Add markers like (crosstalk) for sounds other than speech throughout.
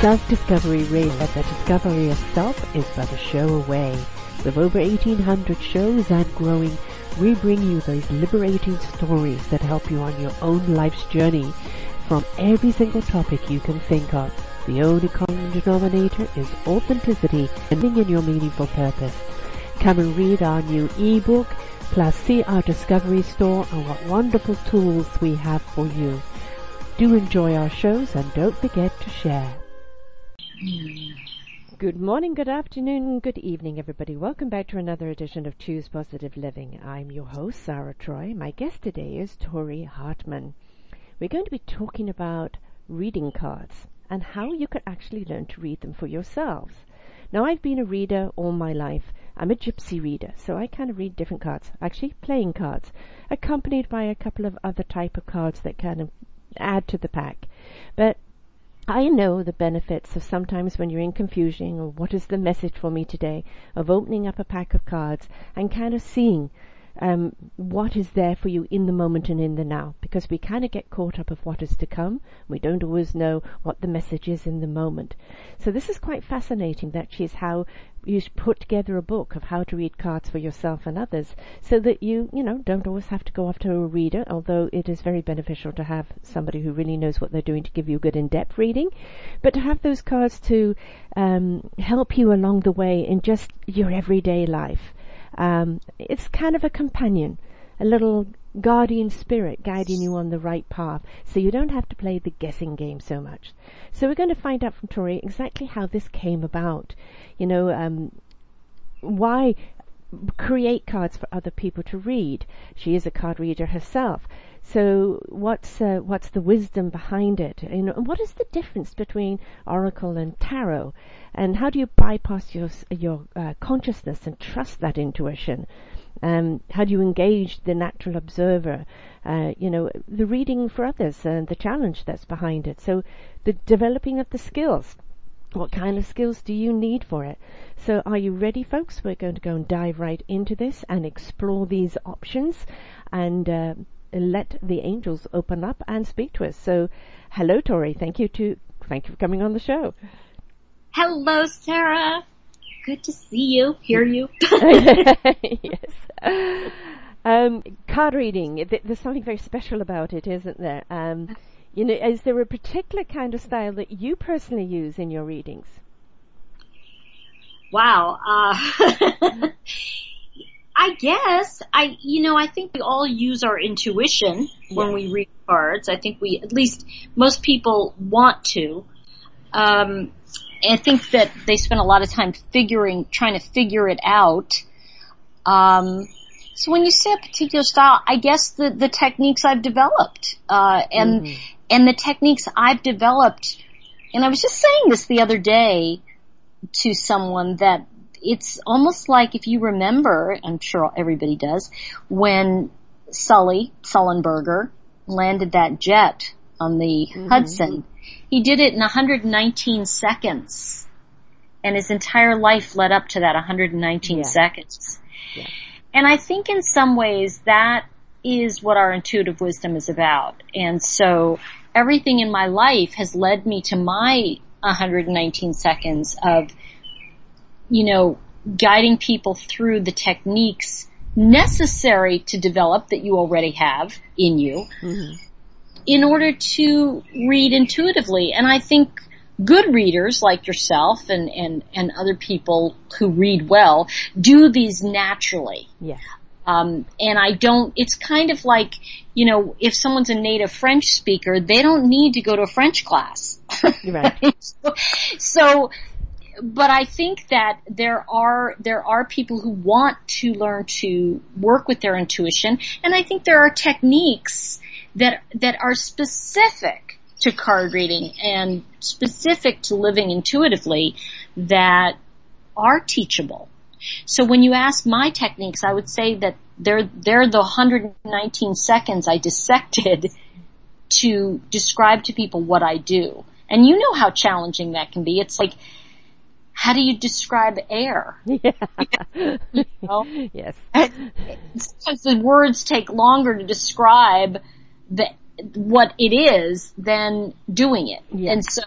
self-discovery radio that the discovery of self is but a show away. With over 1800 shows and growing, we bring you those liberating stories that help you on your own life's journey from every single topic you can think of. The only common denominator is authenticity and being in your meaningful purpose. Come and read our new ebook, plus see our discovery store and what wonderful tools we have for you. Do enjoy our shows and don't forget to share. Good morning, good afternoon, good evening, everybody. Welcome back to another edition of Choose Positive Living. I'm your host, Sarah Troy. My guest today is Tori Hartman. We're going to be talking about reading cards and how you can actually learn to read them for yourselves. Now, I've been a reader all my life. I'm a gypsy reader, so I kind of read different cards, actually playing cards, accompanied by a couple of other type of cards that kind of add to the pack. But I know the benefits of sometimes when you're in confusion or what is the message for me today? Of opening up a pack of cards and kind of seeing um, what is there for you in the moment and in the now because we kind of get caught up of what is to come. We don't always know what the message is in the moment. So this is quite fascinating that how you put together a book of how to read cards for yourself and others so that you, you know, don't always have to go off to a reader, although it is very beneficial to have somebody who really knows what they're doing to give you good in-depth reading, but to have those cards to um, help you along the way in just your everyday life. Um, it's kind of a companion, a little guardian spirit guiding you on the right path so you don't have to play the guessing game so much. So we're going to find out from Tori exactly how this came about. You know, um, why create cards for other people to read. She is a card reader herself. So what's uh, what's the wisdom behind it? You know, and what is the difference between oracle and tarot? And how do you bypass your your uh, consciousness and trust that intuition? Um, how do you engage the natural observer? Uh, you know, the reading for others and the challenge that's behind it. So the developing of the skills. What kind of skills do you need for it? So are you ready, folks? We're going to go and dive right into this and explore these options and uh, let the angels open up and speak to us. So hello, Tori. Thank you to thank you for coming on the show. Hello, Sarah. Good to see you, hear you. (laughs) (laughs) yes. Um, card reading. There's something very special about it, isn't there? Um, you know, is there a particular kind of style that you personally use in your readings? Wow. Uh, (laughs) I guess I, you know, I think we all use our intuition when we read cards. I think we, at least most people want to. Um, I think that they spend a lot of time figuring, trying to figure it out. Um, so when you say a particular style, I guess the, the techniques I've developed, uh, and, mm-hmm. and the techniques I've developed, and I was just saying this the other day to someone that it's almost like if you remember, I'm sure everybody does, when Sully, Sullenberger, landed that jet on the mm-hmm. Hudson, he did it in 119 seconds. And his entire life led up to that 119 yeah. seconds. Yeah. And I think in some ways that is what our intuitive wisdom is about. And so everything in my life has led me to my 119 seconds of, you know, guiding people through the techniques necessary to develop that you already have in you mm-hmm. in order to read intuitively. And I think good readers like yourself and, and, and other people who read well do these naturally. Yeah. Um, and I don't, it's kind of like, you know, if someone's a native French speaker, they don't need to go to a French class. Right. (laughs) so, so, but I think that there are, there are people who want to learn to work with their intuition, and I think there are techniques that, that are specific to card reading and specific to living intuitively that are teachable. So when you ask my techniques, I would say that they're, they're the 119 seconds I dissected to describe to people what I do. And you know how challenging that can be. It's like, how do you describe air? (laughs) Yeah. you know? Yes. Sometimes the words take longer to describe the what it is than doing it. Yeah. And so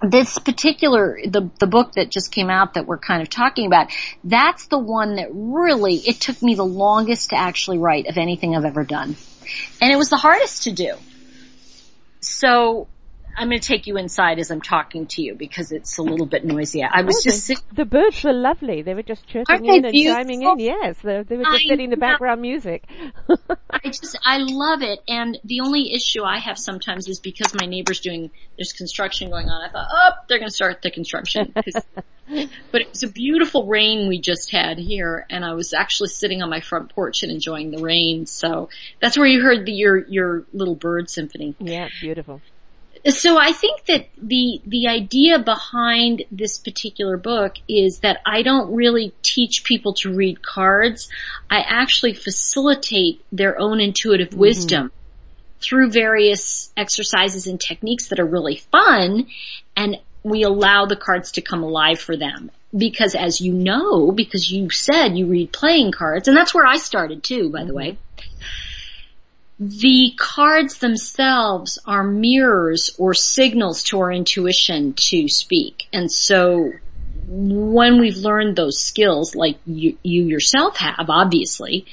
this particular the the book that just came out that we're kind of talking about that's the one that really it took me the longest to actually write of anything I've ever done and it was the hardest to do so I'm going to take you inside as I'm talking to you because it's a little bit noisy. I was oh, just the, the, birds were lovely. They were just chirping in and beautiful? chiming in. Yes, they, they were just getting the background music. (laughs) I just I love it. And the only issue I have sometimes is because my neighbor's doing there's construction going on. I thought, oh, they're going to start the construction. (laughs) but it was a beautiful rain we just had here, and I was actually sitting on my front porch and enjoying the rain. So that's where you heard the your your little bird symphony. Yeah, beautiful. So I think that the the idea behind this particular book is that I don't really teach people to read cards. I actually facilitate their own intuitive mm-hmm. wisdom through various exercises and techniques that are really fun and we allow the cards to come alive for them. Because as you know, because you said you read playing cards, and that's where I started too, by mm-hmm. the way, the cards themselves are mirrors or signals to our intuition to speak. And so when we've learned those skills, like you, you yourself have, obviously,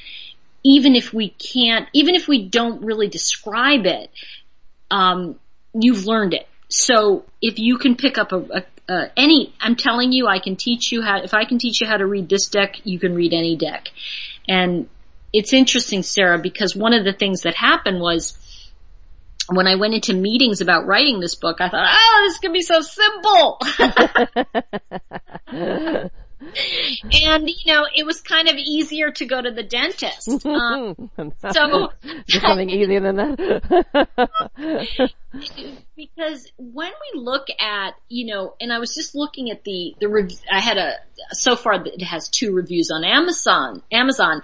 even if we can't, even if we don't really describe it, um, you've learned it. So if you can pick up a, a uh, any, I'm telling you, I can teach you how, if I can teach you how to read this deck, you can read any deck. And it's interesting, Sarah, because one of the things that happened was when I went into meetings about writing this book, I thought, oh, this can be so simple. (laughs) and you know, it was kind of easier to go to the dentist. (laughs) Um, so (laughs) something easier than that. because when we look at, you know, and I was just looking at the the rev- I had a so far it has two reviews on Amazon, Amazon,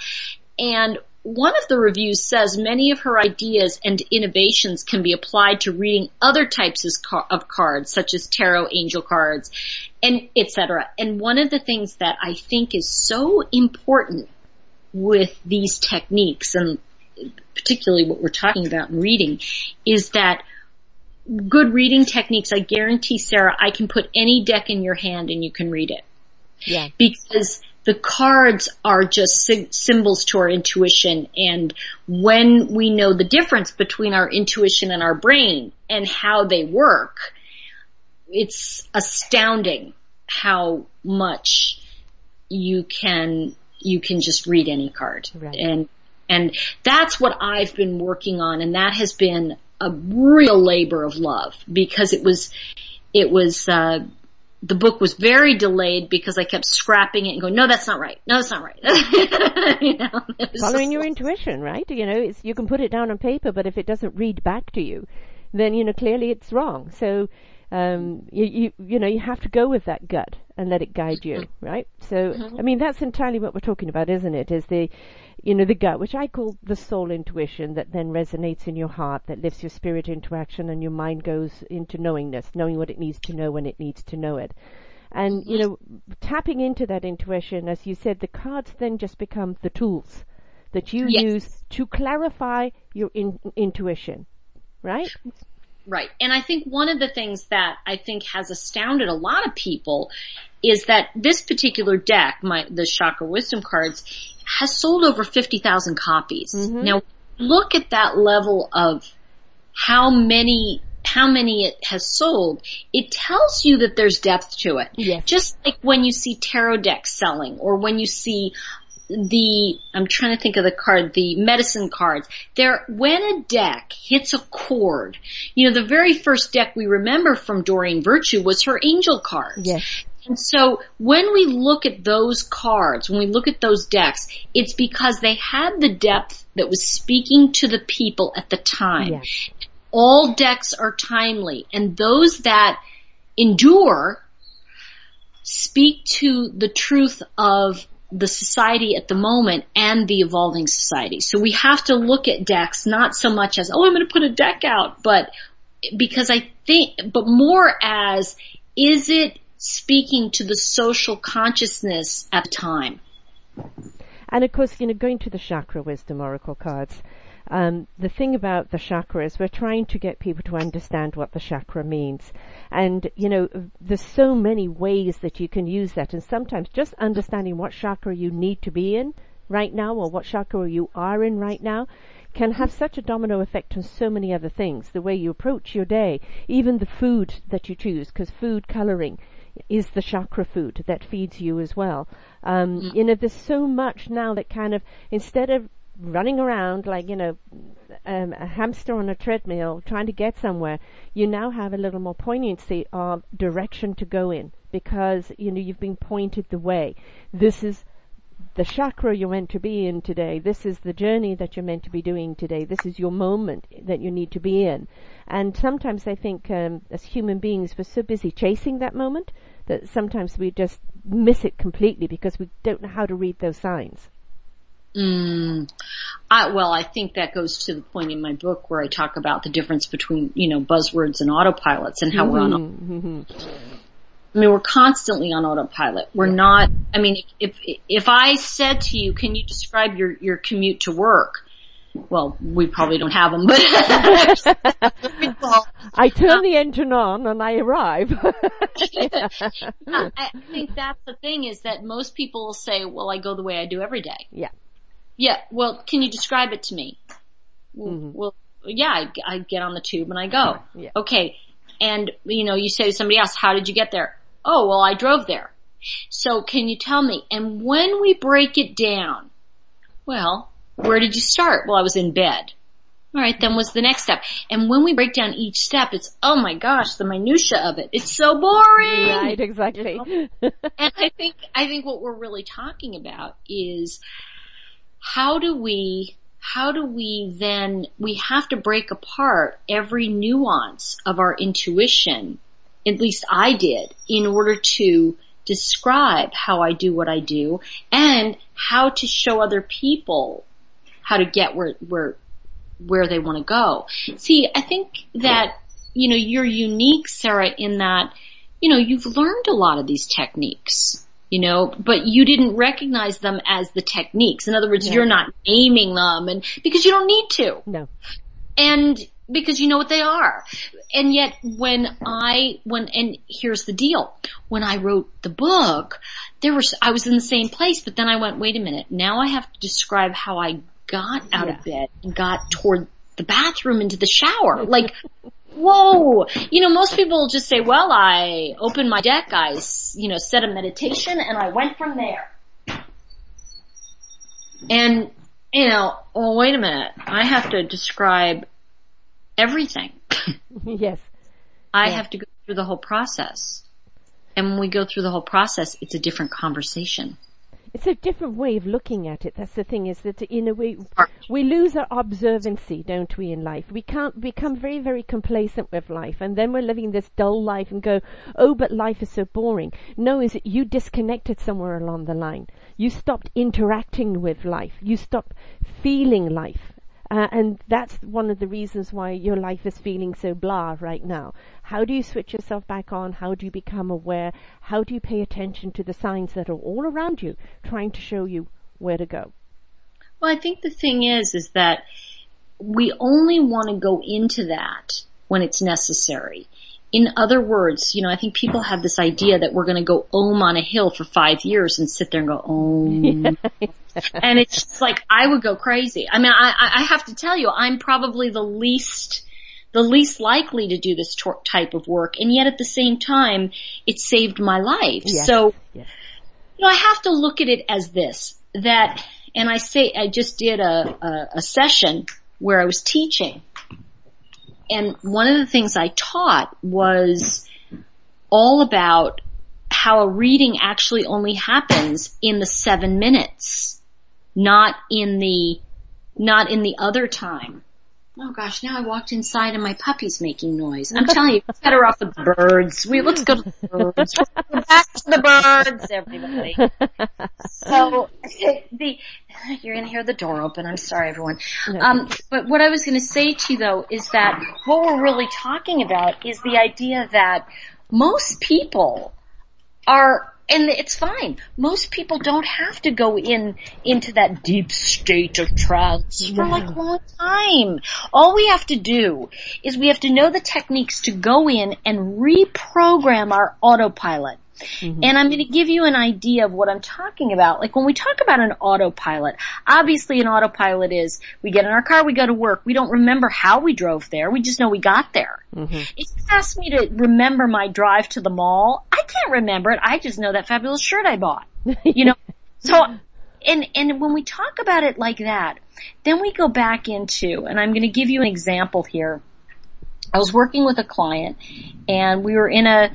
and one of the reviews says many of her ideas and innovations can be applied to reading other types of cards, such as tarot, angel cards, and etc. And one of the things that I think is so important with these techniques, and particularly what we're talking about in reading, is that good reading techniques, I guarantee Sarah, I can put any deck in your hand and you can read it. Yeah. Because the cards are just symbols to our intuition and when we know the difference between our intuition and our brain and how they work, it's astounding how much you can you can just read any card. Right. And and that's what I've been working on and that has been a real labor of love because it was it was uh the book was very delayed because I kept scrapping it and going, no, that's not right. No, that's not right. (laughs) you know, Following your intuition, right? You know, you can put it down on paper, but if it doesn't read back to you, then, you know, clearly it's wrong. So, um, you, you, you know, you have to go with that gut and let it guide you, mm-hmm. right? So, mm-hmm. I mean, that's entirely what we're talking about, isn't it? Is the, you know, the gut, which I call the soul intuition that then resonates in your heart, that lifts your spirit into action and your mind goes into knowingness, knowing what it needs to know when it needs to know it. And, you know, tapping into that intuition, as you said, the cards then just become the tools that you yes. use to clarify your in- intuition, right? Right. And I think one of the things that I think has astounded a lot of people is that this particular deck, my, the Chakra Wisdom cards, has sold over 50,000 copies. Mm-hmm. Now, look at that level of how many how many it has sold, it tells you that there's depth to it. Yes. Just like when you see tarot decks selling or when you see the, I'm trying to think of the card, the medicine cards. There, when a deck hits a chord, you know, the very first deck we remember from Doreen Virtue was her angel cards. Yes. And so when we look at those cards, when we look at those decks, it's because they had the depth that was speaking to the people at the time. Yes. All decks are timely and those that endure speak to the truth of the society at the moment and the evolving society. So we have to look at decks not so much as, oh, I'm going to put a deck out, but because I think, but more as, is it speaking to the social consciousness at the time. And of course, you know, going to the chakra wisdom oracle cards, Um, the thing about the chakra is we're trying to get people to understand what the chakra means. And, you know, there's so many ways that you can use that. And sometimes just understanding what chakra you need to be in right now or what chakra you are in right now can have such a domino effect on so many other things. The way you approach your day, even the food that you choose, because food coloring is the chakra food that feeds you as well. Um, mm. You know, there's so much now that kind of, instead of running around like, you know, um, a hamster on a treadmill trying to get somewhere, you now have a little more poignancy of direction to go in because, you know, you've been pointed the way. This is the chakra you're meant to be in today. This is the journey that you're meant to be doing today. This is your moment that you need to be in. And sometimes I think um, as human beings, we're so busy chasing that moment that sometimes we just miss it completely because we don't know how to read those signs. Mm, I, well, I think that goes to the point in my book where I talk about the difference between, you know, buzzwords and autopilots and how mm-hmm, we're on. Mm-hmm. I mean, we're constantly on autopilot. We're yeah. not, I mean, if, if I said to you, can you describe your, your commute to work? Well, we probably don't have them, but (laughs) I turn the engine on and I arrive. (laughs) I think that's the thing is that most people will say, well, I go the way I do every day. Yeah. Yeah. Well, can you describe it to me? Mm-hmm. Well, yeah, I, I, get on the tube and I go. Yeah. Okay. And, you know, you say to somebody else, how did you get there? Oh, well, I drove there. So can you tell me? And when we break it down, well, where did you start? Well, I was in bed. All right, then what's the next step? And when we break down each step, it's oh my gosh, the minutia of it. It's so boring. Right, exactly. You (laughs) know? and I think I think what we're really talking about is how do we how do we then we have to break apart every nuance of our intuition at least I did, in order to describe how I do what I do and how to show other people how to get where, where, where they want to go. See, I think that, you know, you're unique, Sarah, in that, you know, you've learned a lot of these techniques, you know, but you didn't recognize them as the techniques. In other words, you're not naming them and because you don't need to. No. And because you know what they are. And yet when I, when, and here's the deal. When I wrote the book, there was, I was in the same place, but then I went, wait a minute, now I have to describe how I got out yeah. of bed and got toward the bathroom into the shower. (laughs) Like, whoa! You know, most people just say, well, I opened my deck, I, you know, set a meditation and I went from there. And, you know, well, wait a minute. I have to describe everything. (laughs) yes. I yeah. have to go through the whole process. And when we go through the whole process, it's a different conversation. It's a different way of looking at it. That's the thing is that, in a way we lose our observancy, don't we, in life? We can't become very, very complacent with life and then we're living this dull life and go, oh, but life is so boring. No, is it you disconnected somewhere along the line. You stopped interacting with life. You stopped feeling life. Uh, and that's one of the reasons why your life is feeling so blah right now. How do you switch yourself back on? How do you become aware? How do you pay attention to the signs that are all around you trying to show you where to go? Well, I think the thing is, is that we only want to go into that when it's necessary in other words, you know, I think people have this idea that we're going to go om on a hill for five years and sit there and go om. (laughs) and it's just like, I would go crazy. I mean, I, I have to tell you, I'm probably the least, the least likely to do this type of work. And yet at the same time, it saved my life. Yes. So, yes. you know, I have to look at it as this, that, and I say, I just did a, a, a session where I was teaching and one of the things I taught was all about how a reading actually only happens in the seven minutes, not in the, not in the other time. Oh gosh, now I walked inside and my puppy's making noise. I'm telling you, it's better off with the birds. We let's go to the birds. back to the birds, everybody. So the you're gonna hear the door open. I'm sorry, everyone. Um, but what I was gonna say to you though is that what we're really talking about is the idea that most people are and it's fine. Most people don't have to go in into that deep state of trance for like a long time. All we have to do is we have to know the techniques to go in and reprogram our autopilot. Mm-hmm. And I'm going to give you an idea of what I'm talking about. Like when we talk about an autopilot, obviously an autopilot is we get in our car, we go to work, we don't remember how we drove there, we just know we got there. Mm-hmm. If you ask me to remember my drive to the mall, I can't remember it. I just know that fabulous shirt I bought. (laughs) You know, so and and when we talk about it like that, then we go back into, and I'm going to give you an example here. I was working with a client and we were in a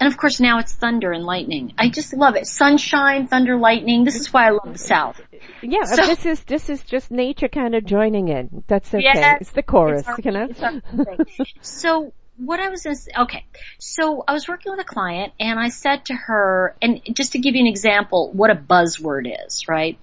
and of course now it's thunder and lightning. I just love it. Sunshine, thunder, lightning. This is why I love the South. Yeah, so, this is this is just nature kind of joining in. That's okay. Yeah, it's the chorus, our, you know. so what I was going to say, okay, so I was working with a client and I said to her, and just to give you an example, what a buzzword is, right?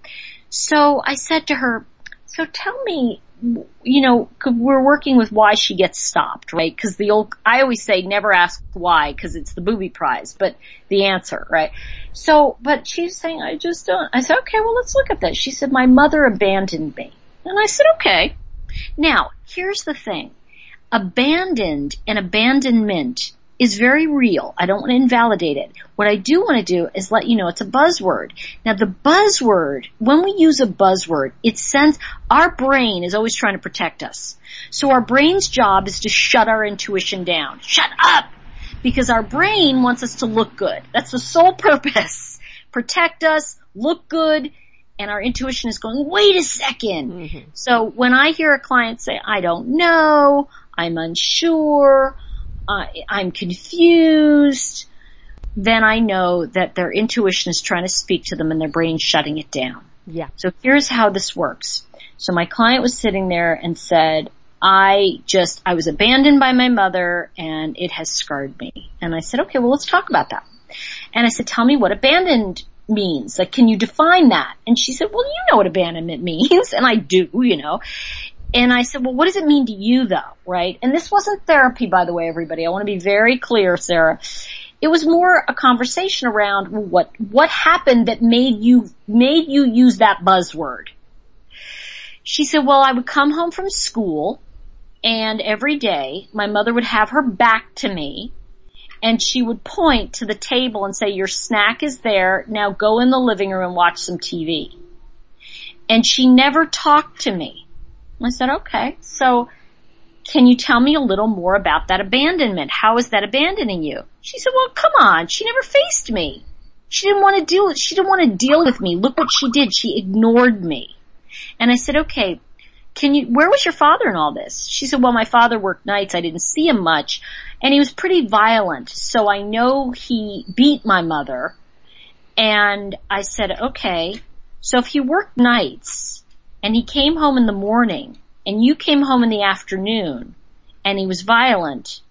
So I said to her, so tell me you know, we're working with why she gets stopped, right? Because the old, I always say never ask why because it's the booby prize, but the answer, right? So, but she's saying I just don't. I said, okay, well let's look at that. She said my mother abandoned me, and I said, okay. Now here's the thing: abandoned and abandonment is very real. I don't want to invalidate it. What I do want to do is let you know it's a buzzword. Now the buzzword, when we use a buzzword, it sends, our brain is always trying to protect us. So our brain's job is to shut our intuition down. Shut up! Because our brain wants us to look good. That's the sole (laughs) purpose. Protect us, look good, and our intuition is going, wait a 2nd mm-hmm. So when I hear a client say, I don't know, I'm unsure, I, I'm confused, then I know that their intuition is trying to speak to them and their brain's shutting it down. Yeah. So here's how this works. So my client was sitting there and said, I just, I was abandoned by my mother and it has scarred me. And I said, okay, well let's talk about that. And I said, tell me what abandoned means. Like, can you define that? And she said, well, you know what abandonment means. (laughs) And I do, you know. And I said, well, what does it mean to you though, right? And this wasn't therapy, by the way, everybody. I want to be very clear, Sarah. It was more a conversation around what, what happened that made you, made you use that buzzword. She said, well, I would come home from school and every day my mother would have her back to me and she would point to the table and say, your snack is there. Now go in the living room and watch some TV. And she never talked to me. I said, okay, so can you tell me a little more about that abandonment? How is that abandoning you? She said, well, come on. She never faced me. She didn't want to deal with, she didn't want to deal with me. Look what she did. She ignored me. And I said, okay, can you, where was your father in all this? She said, well, my father worked nights. I didn't see him much and he was pretty violent. So I know he beat my mother. And I said, okay, so if he worked nights, and he came home in the morning and you came home in the afternoon and he was violent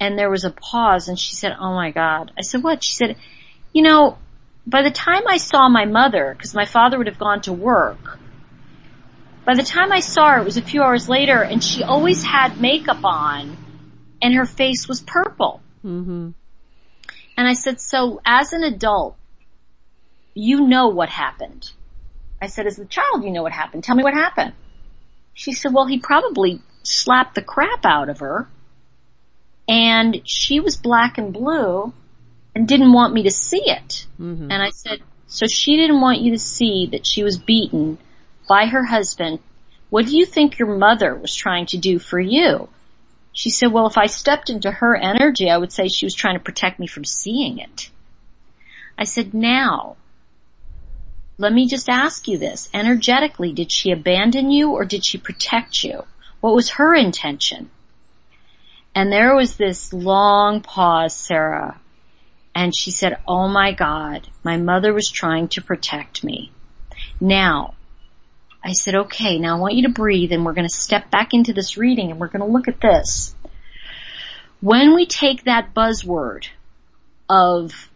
and there was a pause and she said, oh my God. I said, what? She said, you know, by the time I saw my mother, because my father would have gone to work, by the time I saw her, it was a few hours later and she always had makeup on and her face was purple. Mm-hmm. And I said, so as an adult, you know what happened. I said, as a child, you know what happened. Tell me what happened. She said, well, he probably slapped the crap out of her and she was black and blue and didn't want me to see it. Mm-hmm. And I said, so she didn't want you to see that she was beaten by her husband. What do you think your mother was trying to do for you? She said, well, if I stepped into her energy, I would say she was trying to protect me from seeing it. I said, now, let me just ask you this. Energetically, did she abandon you or did she protect you? What was her intention? And there was this long pause, Sarah. And she said, Oh my God, my mother was trying to protect me. Now, I said, okay, now I want you to breathe and we're going to step back into this reading and we're going to look at this. When we take that buzzword of,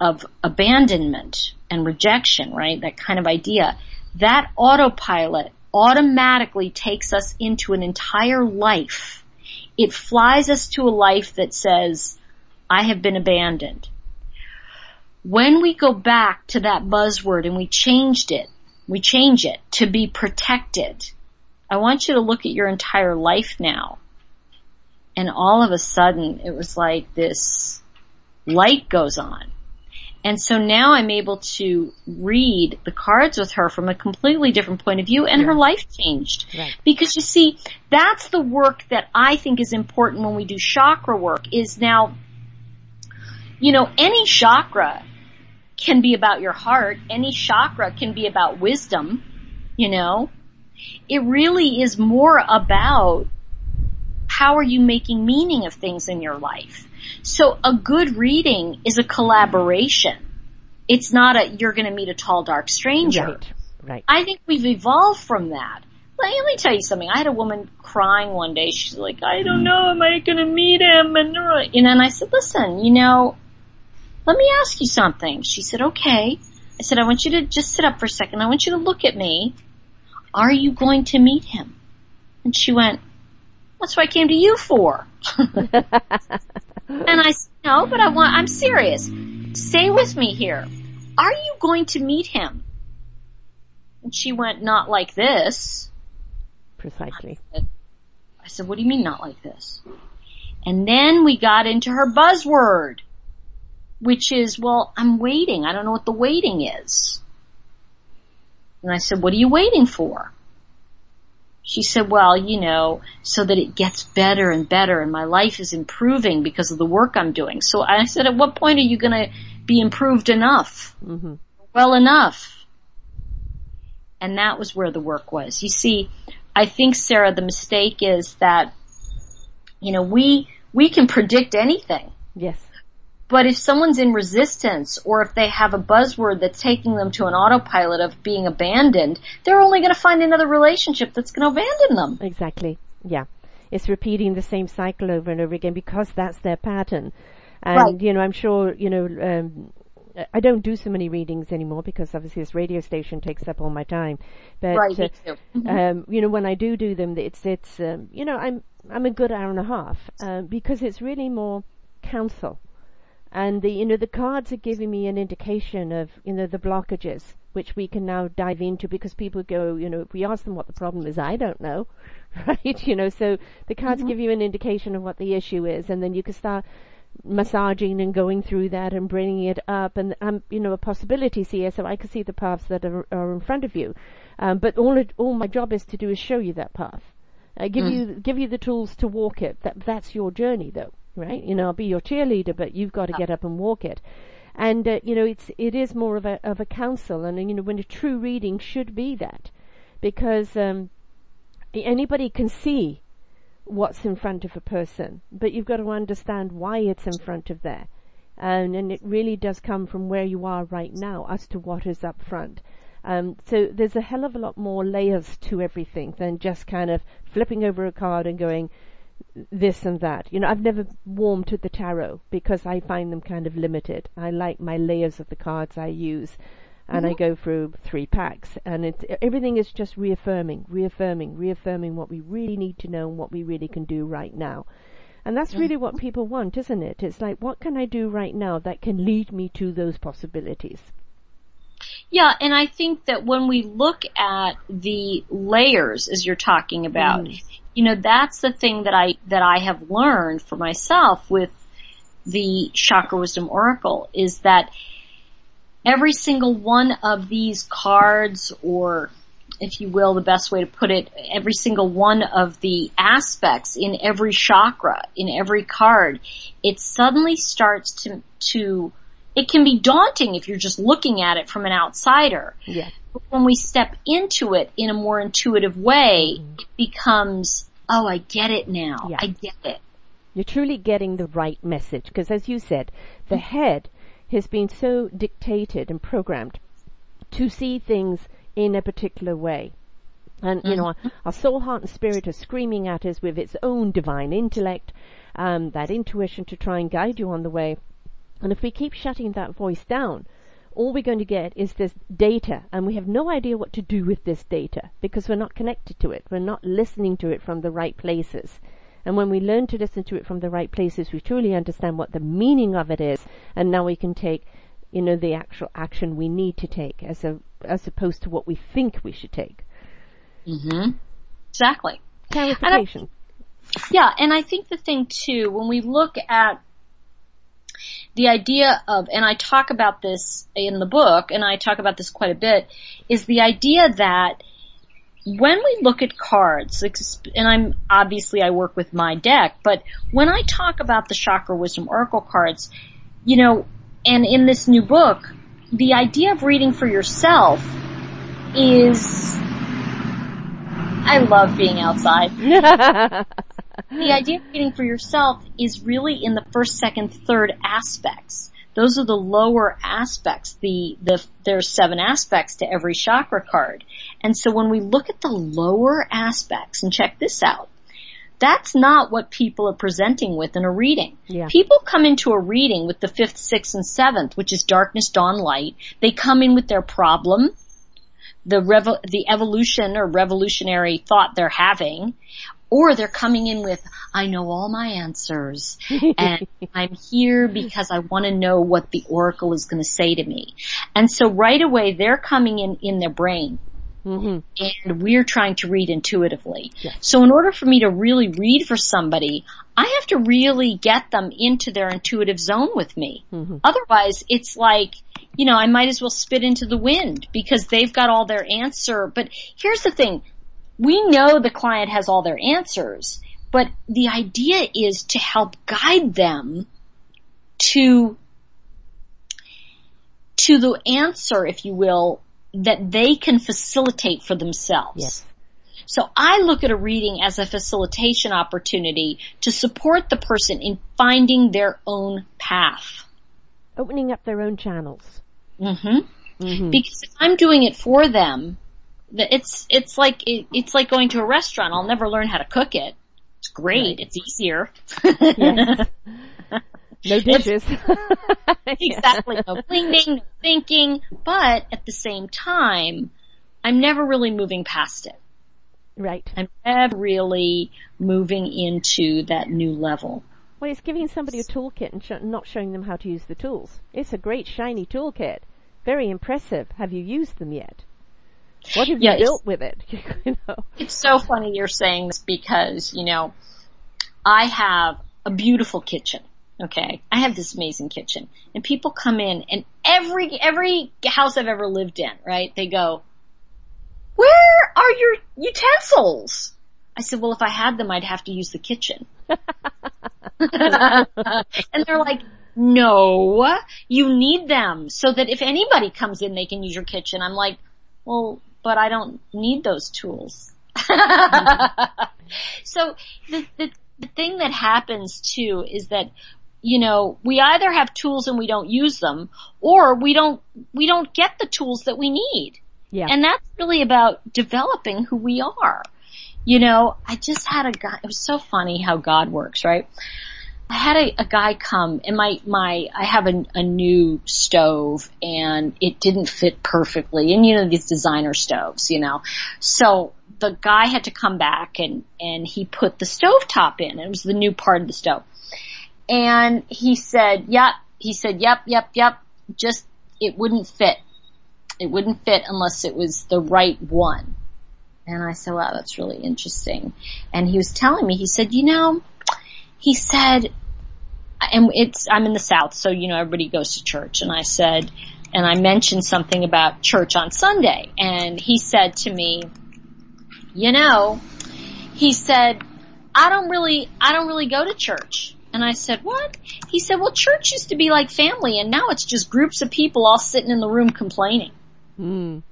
of abandonment and rejection, right? That kind of idea. That autopilot automatically takes us into an entire life. It flies us to a life that says, I have been abandoned. when we go back to that buzzword and we changed it, we change it to be protected. I want you to look at your entire life now. And all of a sudden it was like this light goes on. And so now I'm able to read the cards with her from a completely different point of view and yeah. her life changed. Right. Because you see, that's the work that I think is important when we do chakra work is now, you know, any chakra can be about your heart. Any chakra can be about wisdom, you know. It really is more about how are you making meaning of things in your life. So a good reading is a collaboration. It's not a, you're gonna meet a tall dark stranger. Right. Right. I think we've evolved from that. Let me tell you something. I had a woman crying one day. She's like, I don't mm. know, am I gonna meet him? And, and I said, listen, you know, let me ask you something. She said, okay. I said, I want you to just sit up for a second. I want you to look at me. Are you going to meet him? And she went, that's what I came to you for. (laughs) (laughs) and I said, no, but I want, I'm serious. Stay with me here. Are you going to meet him? And she went, not like this. Precisely. I said, I said, what do you mean not like this? And then we got into her buzzword which is, well, I'm waiting. I don't know what the waiting is. And I said, what are you waiting for? She said, well, you know, so that it gets better and better and my life is improving because of the work I'm doing. So I said, at what point are you going to be improved enough? Mm-hmm. Well enough. And that was where the work was. You see, I think, Sarah, the mistake is that, you know, we, we can predict anything. Yes. But if someone's in resistance or if they have a buzzword that's taking them to an autopilot of being abandoned, they're only going to find another relationship that's going to abandon them. Exactly. Yeah. It's repeating the same cycle over and over again because that's their pattern. And, right. you know, I'm sure, you know, um, I don't do so many readings anymore because obviously this radio station takes up all my time. But right, uh, mm-hmm. um, you know, when I do do them, it's it's um, you know I'm I'm a good hour and a half uh, because it's really more counsel and the, you know, the cards are giving me an indication of, you know, the blockages, which we can now dive into because people go, you know, if we ask them what the problem is, I don't know, (laughs) right? You know, so the cards mm-hmm. give you an indication of what the issue is and then you can start massaging and going through that and bringing it up and, um, you know, a possibility here so I can see the paths that are, are in front of you. Um, but all it, all my job is to do is show you that path. Uh, give mm. you, give you the tools to walk it. That, that's your journey though right? You know, I'll be your cheerleader, but you've got to get up and walk it. And uh, you know, it's it is more of a of a counsel, and you know, when a true reading should be that, because um, anybody can see what's in front of a person, but you've got to understand why it's in front of there. And, and it really does come from where you are right now as to what is up front. Um, so there's a hell of a lot more layers to everything than just kind of flipping over a card and going, this and that. You know, I've never warmed to the tarot because I find them kind of limited. I like my layers of the cards I use and mm-hmm. I go through three packs and it's everything is just reaffirming, reaffirming, reaffirming what we really need to know and what we really can do right now. And that's really what people want, isn't it? It's like, what can I do right now that can lead me to those possibilities? Yeah, and I think that when we look at the layers, as you're talking about, mm you know, that's the thing that I, that I have learned for myself with the Chakra Wisdom Oracle is that every single one of these cards or if you will, the best way to put it, every single one of the aspects in every chakra, in every card, it suddenly starts to, to, it can be daunting if you're just looking at it from an outsider. Yeah. But when we step into it in a more intuitive way, mm-hmm. it becomes, oh, I get it now. Yeah. I get it. You're truly getting the right message because as you said, the mm-hmm. head has been so dictated and programmed to see things in a particular way. And, you mm-hmm. know, our soul, heart and spirit are screaming at us with its own divine intellect, um, that intuition to try and guide you on the way. And if we keep shutting that voice down, all we're going to get is this data, and we have no idea what to do with this data because we're not connected to it. We're not listening to it from the right places. And when we learn to listen to it from the right places, we truly understand what the meaning of it is, and now we can take you know, the actual action we need to take as a, as opposed to what we think we should take. Mm-hmm. Exactly. Clarification. Yeah, and I think the thing too, when we look at the idea of, and I talk about this in the book, and I talk about this quite a bit, is the idea that when we look at cards, and I'm obviously I work with my deck, but when I talk about the Chakra Wisdom Oracle cards, you know, and in this new book, the idea of reading for yourself is I love being outside. (laughs) the idea of reading for yourself is really in the first, second, third aspects. Those are the lower aspects. The, the, there's seven aspects to every chakra card. And so when we look at the lower aspects, and check this out, that's not what people are presenting with in a reading. Yeah. People come into a reading with the fifth, sixth, and seventh, which is darkness, dawn, light. They come in with their problem, the revo- the evolution or revolutionary thought they're having, or they're coming in with, I know all my answers (laughs) and I'm here because I want to know what the oracle is going to say to me. And so right away they're coming in in their brain. Mm-hmm. And we're trying to read intuitively. Yes. So in order for me to really read for somebody, I have to really get them into their intuitive zone with me. Mm-hmm. Otherwise, it's like, you know, I might as well spit into the wind because they've got all their answer. But here's the thing we know the client has all their answers, but the idea is to help guide them to, to the answer, if you will, that they can facilitate for themselves. Yes. So I look at a reading as a facilitation opportunity to support the person in finding their own path. Opening up their own channels. Mm-hmm. Mm-hmm. Because if I'm doing it for them, the- it's it's like it, it's like going to a restaurant. I'll never learn how to cook it. It's great. It's easier. Yes. (laughs) No dishes. (laughs) exactly. No cleaning, no thinking, but at the same time, I'm never really moving past it. Right. I'm never really moving into that new level. Well, it's giving somebody a toolkit and sh- not showing them how to use the tools. It's a great shiny toolkit. Very impressive. Have you used them yet? What have Yeah, you built with it? (laughs) you know. It's so funny you're saying this because, you know, I have a beautiful kitchen. Okay. I have this amazing kitchen and people come in and every, every house I've ever lived in, right? They go, where are your utensils? I said, well, if I had them, I'd have to use the kitchen. (laughs) and they're like, no, you need them so that if anybody comes in, they can use your kitchen. I'm like, well, but I don't need those tools. Mm-hmm. (laughs) so the, the, the thing that happens too is that, you know, we either have tools and we don't use them, or we don't, we don't get the tools that we need. Yeah. And that's really about developing who we are. You know, I just had a guy, it was so funny how God works, right? I had a, a guy come and my, my, I have a, a new stove and it didn't fit perfectly and you know these designer stoves, you know. So the guy had to come back and, and he put the stove top in. It was the new part of the stove. And he said, yep, he said, yep, yep, yep, just, it wouldn't fit. It wouldn't fit unless it was the right one. And I said, wow, that's really interesting. And he was telling me, he said, you know, he said, and it's, I'm in the South, so you know, everybody goes to church. And I said, and I mentioned something about church on Sunday. And he said to me, you know, he said, I don't really, I don't really go to church. And I said, what? He said, well, church used to be like family and now it's just groups of people all sitting in the room complaining. Mm.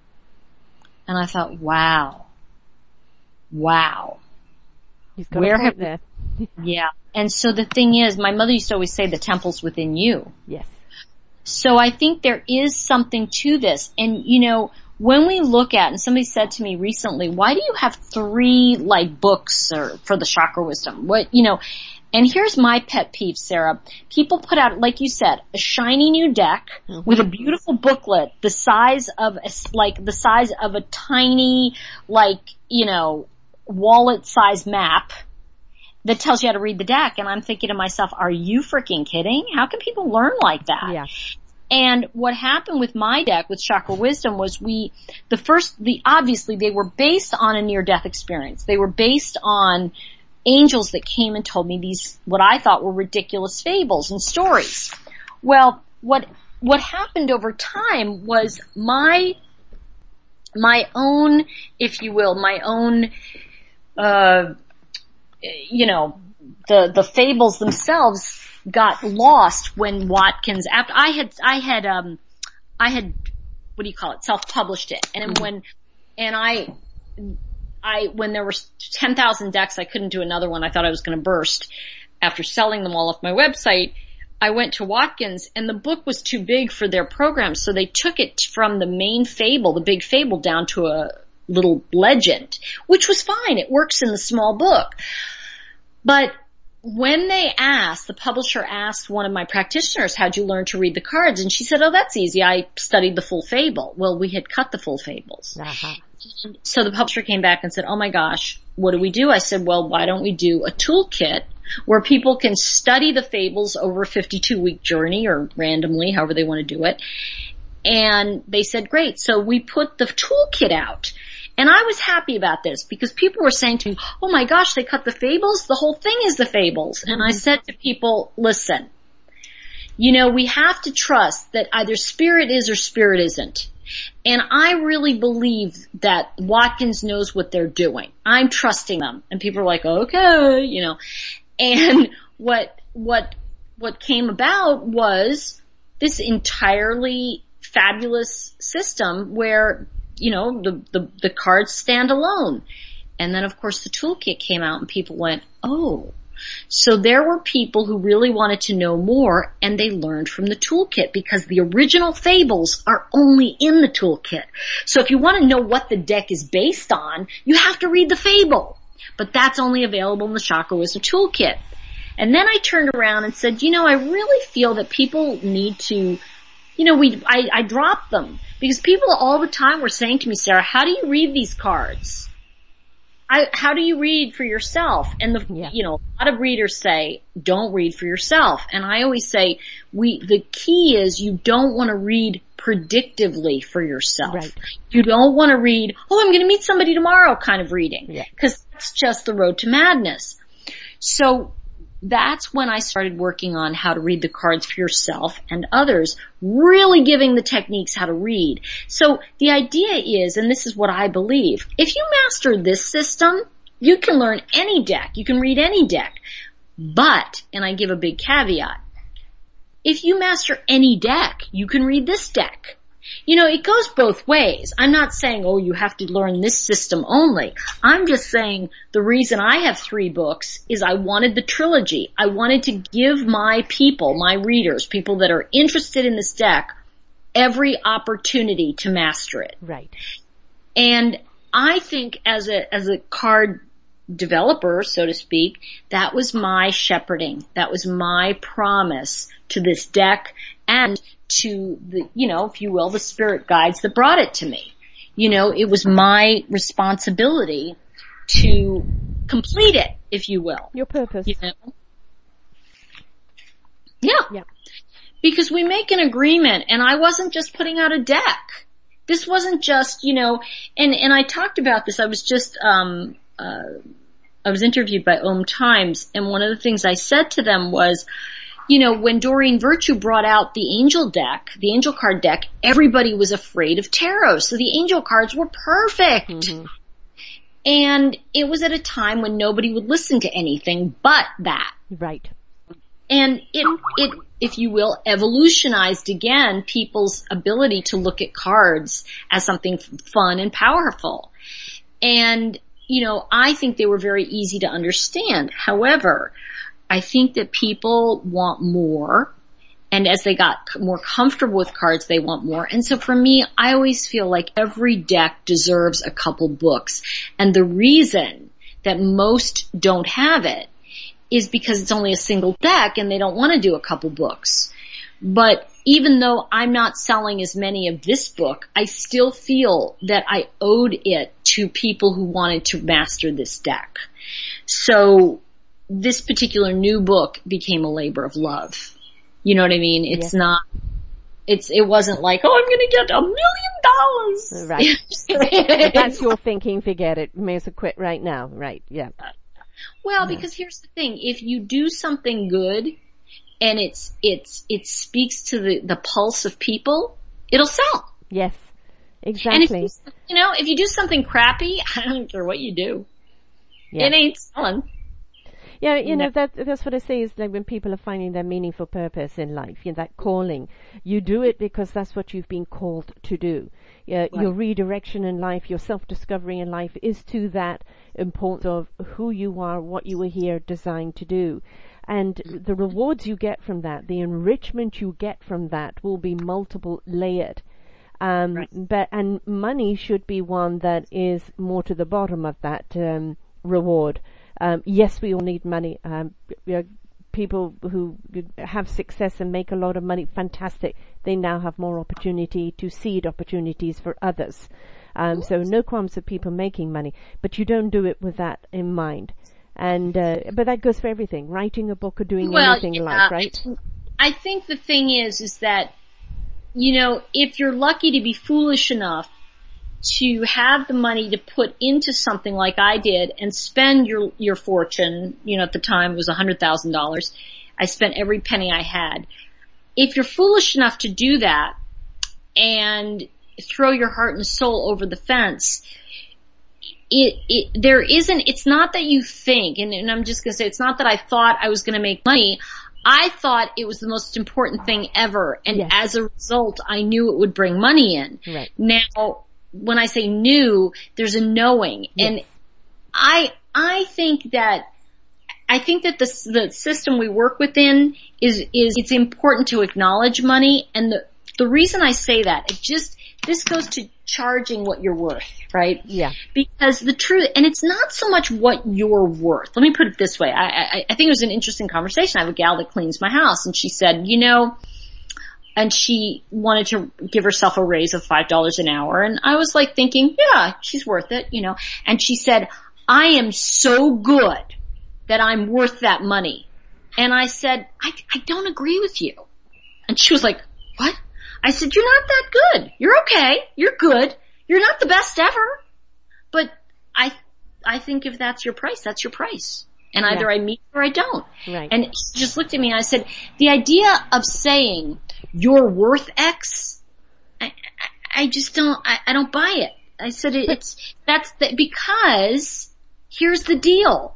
And I thought, wow. Wow. Where have-. Yeah. And so the thing is, my mother used to always say the temple's within you. Yes. So I think there is something to this. And you know, when we look at, and somebody said to me recently, why do you have three like books or for the chakra wisdom? What, you know, and here's my pet peeve, Sarah. People put out, like you said, a shiny new deck mm-hmm. with a beautiful booklet the size of a, like the size of a tiny, like, you know, wallet size map that tells you how to read the deck. And I'm thinking to myself, are you freaking kidding? How can people learn like that? Yeah. And what happened with my deck with Chakra Wisdom was we, the first, the, obviously they were based on a near death experience. They were based on angels that came and told me these, what I thought were ridiculous fables and stories. Well, what, what happened over time was my, my own, if you will, my own, uh, you know, the, the fables themselves got lost when Watkins, after I had, I had, um, I had, what do you call it, self-published it. And mm-hmm. when, and I, I, when there were 10,000 decks, I couldn't do another one. I thought I was going to burst after selling them all off my website. I went to Watkins and the book was too big for their program. So they took it from the main fable, the big fable down to a little legend, which was fine. It works in the small book. But when they asked, the publisher asked one of my practitioners, how'd you learn to read the cards? And she said, oh, that's easy. I studied the full fable. Well, we had cut the full fables. Uh-huh. So the publisher came back and said, oh my gosh, what do we do? I said, well, why don't we do a toolkit where people can study the fables over a 52 week journey or randomly, however they want to do it. And they said, great. So we put the toolkit out. And I was happy about this because people were saying to me, oh my gosh, they cut the fables? The whole thing is the fables. And I said to people, listen, you know, we have to trust that either spirit is or spirit isn't. And I really believe that Watkins knows what they're doing. I'm trusting them. And people are like, okay, you know. And what, what, what came about was this entirely fabulous system where, you know, the, the, the cards stand alone. And then of course the toolkit came out and people went, oh, so there were people who really wanted to know more and they learned from the toolkit because the original fables are only in the toolkit. So if you want to know what the deck is based on, you have to read the fable but that's only available in the Chakra Wisdom Toolkit. And then I turned around and said, you know, I really feel that people need to, you know, we, I, I dropped them because people all the time were saying to me, Sarah, how do you read these cards? I, how do you read for yourself? And the, yeah. you know, a lot of readers say, don't read for yourself. And I always say, we, the key is you don't want to read predictively for yourself. Right. You don't want to read, oh, I'm going to meet somebody tomorrow kind of reading. Yeah. Cause that's just the road to madness. So that's when I started working on how to read the cards for yourself and others, really giving the techniques how to read. So the idea is, and this is what I believe, if you master this system, you can learn any deck, you can read any deck. But, and I give a big caveat, if you master any deck, you can read this deck. You know, it goes both ways. I'm not saying, oh, you have to learn this system only. I'm just saying the reason I have three books is I wanted the trilogy. I wanted to give my people, my readers, people that are interested in this deck, every opportunity to master it. Right. And I think as a, as a card developer, so to speak, that was my shepherding. That was my promise to this deck and to the, you know, if you will, the spirit guides that brought it to me. You know, it was my responsibility to complete it, if you will. Your purpose. You know? Yeah. Yeah. Because we make an agreement and I wasn't just putting out a deck. This wasn't just, you know, and, and I talked about this. I was just, um, uh, I was interviewed by Om Times and one of the things I said to them was, you know, when Doreen Virtue brought out the angel deck, the angel card deck, everybody was afraid of tarot. So the angel cards were perfect. Mm-hmm. And it was at a time when nobody would listen to anything but that. Right. And it, it, if you will, evolutionized again people's ability to look at cards as something fun and powerful. And, you know, I think they were very easy to understand. However, I think that people want more. And as they got more comfortable with cards, they want more. And so for me, I always feel like every deck deserves a couple books. And the reason that most don't have it is because it's only a single deck and they don't want to do a couple books. But even though I'm not selling as many of this book, I still feel that I owed it to people who wanted to master this deck. So this particular new book became a labor of love. You know what I mean? It's yeah. not, it's, it wasn't like, oh, I'm gonna get a million dollars. Right. (laughs) that's your thinking, forget it. May as well quit right now. Right, yeah. Well, because here's the thing, if you do something good and it's, it's, it speaks to the, the pulse of people, it'll sell. Yes. Exactly. You, you know, if you do something crappy, (laughs) I don't care what you do. Yeah. It ain't selling. Yeah, you know, that, that's what I say is like when people are finding their meaningful purpose in life, you know, that calling, you do it because that's what you've been called to do. Yeah, right. Your redirection in life, your self-discovery in life is to that importance of who you are, what you were here designed to do. And the rewards you get from that, the enrichment you get from that will be multiple layered. Um, right. but, and money should be one that is more to the bottom of that, um, reward. Um, yes, we all need money. Um, you know, people who have success and make a lot of money, fantastic. They now have more opportunity to seed opportunities for others. Um, so no qualms of people making money, but you don't do it with that in mind. And uh, but that goes for everything: writing a book or doing well, anything yeah, like, right? I think the thing is, is that you know, if you're lucky to be foolish enough to have the money to put into something like I did and spend your, your fortune, you know, at the time it was a hundred thousand dollars. I spent every penny I had. If you're foolish enough to do that and throw your heart and soul over the fence, it, it, there isn't, it's not that you think, and, and I'm just gonna say, it's not that I thought I was gonna make money. I thought it was the most important thing ever, and yes. as a result, I knew it would bring money in. Right. Now, when I say new, there's a knowing. Yes. And I, I think that, I think that the, the system we work within is, is, it's important to acknowledge money. And the, the reason I say that, it just, this goes to charging what you're worth, right? Yeah. Because the truth, and it's not so much what you're worth. Let me put it this way. I, I, I think it was an interesting conversation. I have a gal that cleans my house and she said, you know, and she wanted to give herself a raise of $5 an hour. And I was like thinking, yeah, she's worth it, you know. And she said, I am so good that I'm worth that money. And I said, I, I don't agree with you. And she was like, what? I said, you're not that good. You're okay. You're good. You're not the best ever. But I, I think if that's your price, that's your price. And either yeah. I meet or I don't. Right. And she just looked at me and I said, the idea of saying you're worth X, I, I, I just don't, I, I don't buy it. I said it, it's, that's the, because here's the deal.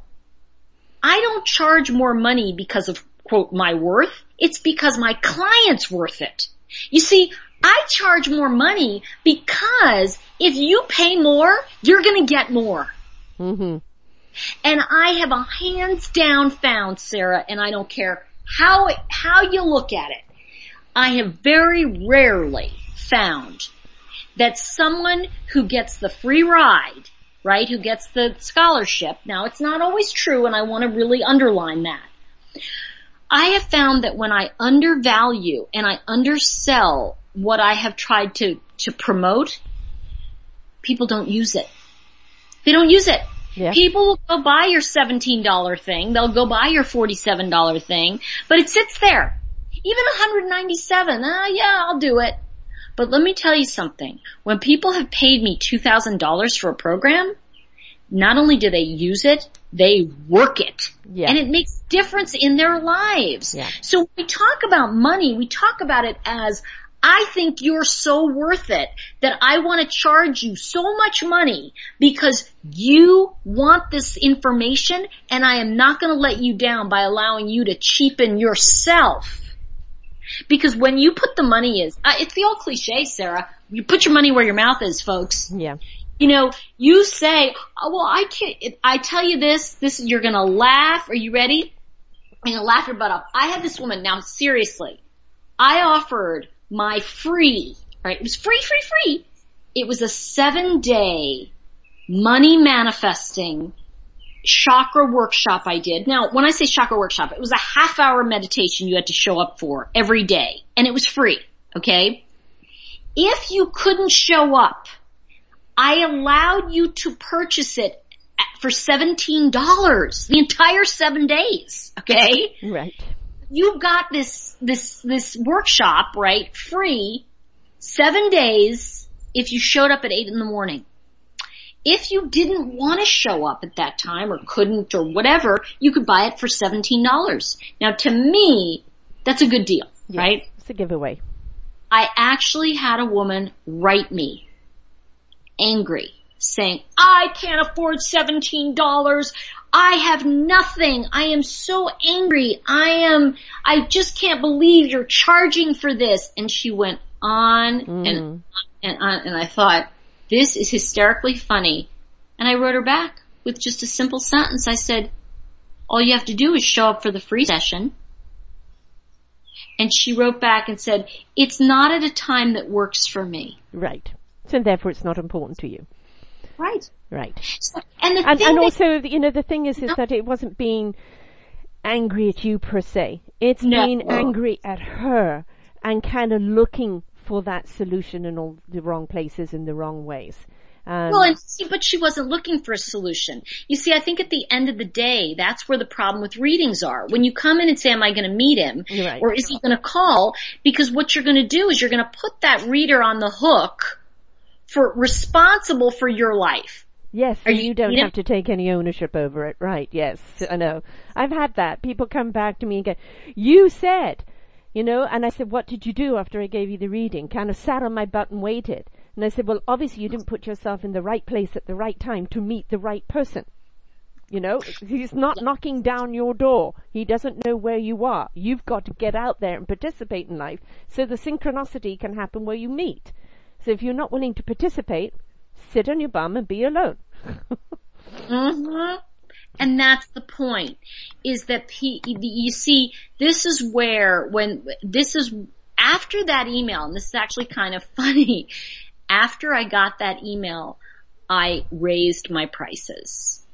I don't charge more money because of quote my worth. It's because my client's worth it. You see, I charge more money because if you pay more, you're gonna get more. Mm-hmm. And I have a hands down found, Sarah, and I don't care how, how you look at it. I have very rarely found that someone who gets the free ride, right, who gets the scholarship, now it's not always true and I want to really underline that. I have found that when I undervalue and I undersell what I have tried to, to promote, people don't use it. They don't use it. Yeah. People will go buy your $17 thing. They'll go buy your $47 thing, but it sits there. Even 197, ah, yeah, I'll do it. But let me tell you something. When people have paid me $2,000 for a program, not only do they use it, they work it. Yeah. And it makes difference in their lives. Yeah. So when we talk about money, we talk about it as I think you're so worth it that I want to charge you so much money because you want this information and I am not going to let you down by allowing you to cheapen yourself. Because when you put the money is, uh, it's the old cliche, Sarah. You put your money where your mouth is, folks. Yeah. You know, you say, oh, well, I can't, I tell you this, this, you're gonna laugh. Are you ready? You're gonna laugh your butt off. I had this woman, now seriously, I offered my free, right? It was free, free, free. It was a seven day money manifesting chakra workshop I did. Now, when I say chakra workshop, it was a half hour meditation you had to show up for every day and it was free. Okay. If you couldn't show up, I allowed you to purchase it for $17 the entire seven days. Okay. (laughs) Right you got this, this, this workshop, right, free, seven days if you showed up at eight in the morning. If you didn't want to show up at that time or couldn't or whatever, you could buy it for $17. Now to me, that's a good deal, Yes, right? It's a giveaway. I actually had a woman write me angry saying, I can't afford $17. I have nothing. I am so angry. I am, I just can't believe you're charging for this. And she went on and mm. and on, and I thought, this is hysterically funny. And I wrote her back with just a simple sentence. I said, all you have to do is show up for the free session. And she wrote back and said, it's not at a time that works for me. Right. So therefore it's not important to you. Right. Right. So, and the And, and also, you know, the thing is, is that it wasn't being angry at you per se. It's No. being angry at her and kind of looking for that solution in all the wrong places in the wrong ways. Um, Well, and see, but she wasn't looking for a solution. You see, I think at the end of the day, that's where the problem with readings are. When you come in and say, am I going to meet him? Right. Or is he going to call? Because what you're going to do is you're going to put that reader on the hook for responsible for your life. Yes, Are and you- you don't you know- have to take any ownership over it. Right, yes, I know. I've had that. People come back to me and go, you said, you know, and I said, what did you do after I gave you the reading? Kind of sat on my butt and waited. And I said, well, obviously you didn't put yourself in the right place at the right time to meet the right person. You know, he's not knocking down your door. He doesn't know where you are. You've got to get out there and participate in life so the synchronicity can happen where you meet. So if you're not willing to participate, sit on your bum and be alone. (laughs) hmm And that's the point, is that P, you see, this is where, when, this is, after that email, and this is actually kind of (laughs) funny, after I got that email, I raised my prices.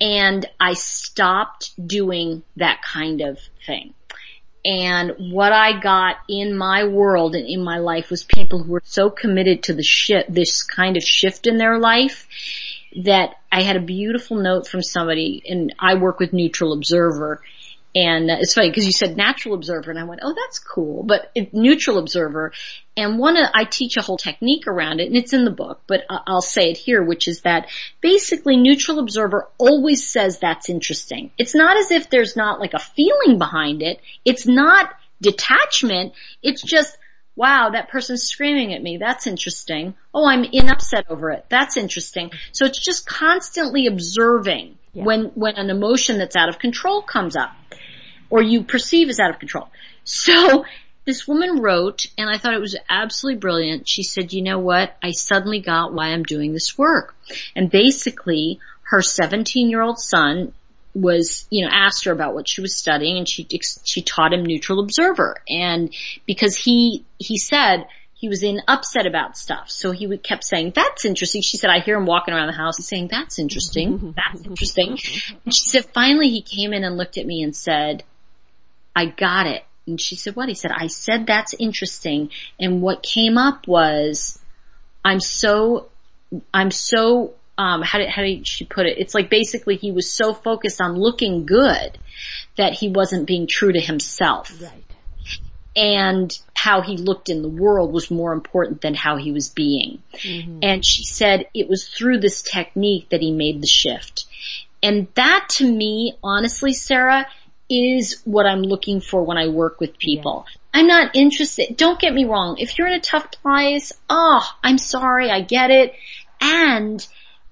And I stopped doing that kind of thing. And what I got in my world and in my life was people who were so committed to the shift, this kind of shift in their life that I had a beautiful note from somebody and I work with Neutral Observer and it's funny because you said natural observer and I went, oh, that's cool, but it, neutral observer. And one, I teach a whole technique around it and it's in the book, but I'll say it here, which is that basically neutral observer always says that's interesting. It's not as if there's not like a feeling behind it. It's not detachment. It's just, wow, that person's screaming at me. That's interesting. Oh, I'm in upset over it. That's interesting. So it's just constantly observing Yeah. when, when an emotion that's out of control comes up or you perceive as out of control. So this woman wrote, and I thought it was absolutely brilliant. She said, you know what? I suddenly got why I'm doing this work. And basically, her 17 year old son was, you know, asked her about what she was studying and she, she taught him neutral observer. And because he, he said, he was in upset about stuff. So he would kept saying, that's interesting. She said, I hear him walking around the house saying, that's interesting. (laughs) That's interesting. (laughs) And she said, finally he came in and looked at me and said, I got it. And she said, what? He said, I said that's interesting. And what came up was, I'm so, I'm so, um, how did, how did she put it? It's like basically he was so focused on looking good that he wasn't being true to himself. Right. And how he looked in the world was more important than how he was being. And she said it was through this technique that he made the shift. And that to me, honestly, Sarah, is what I'm looking for when I work with people. I'm not interested. Don't get me wrong. If you're in a tough place, oh, I'm sorry. I get it. And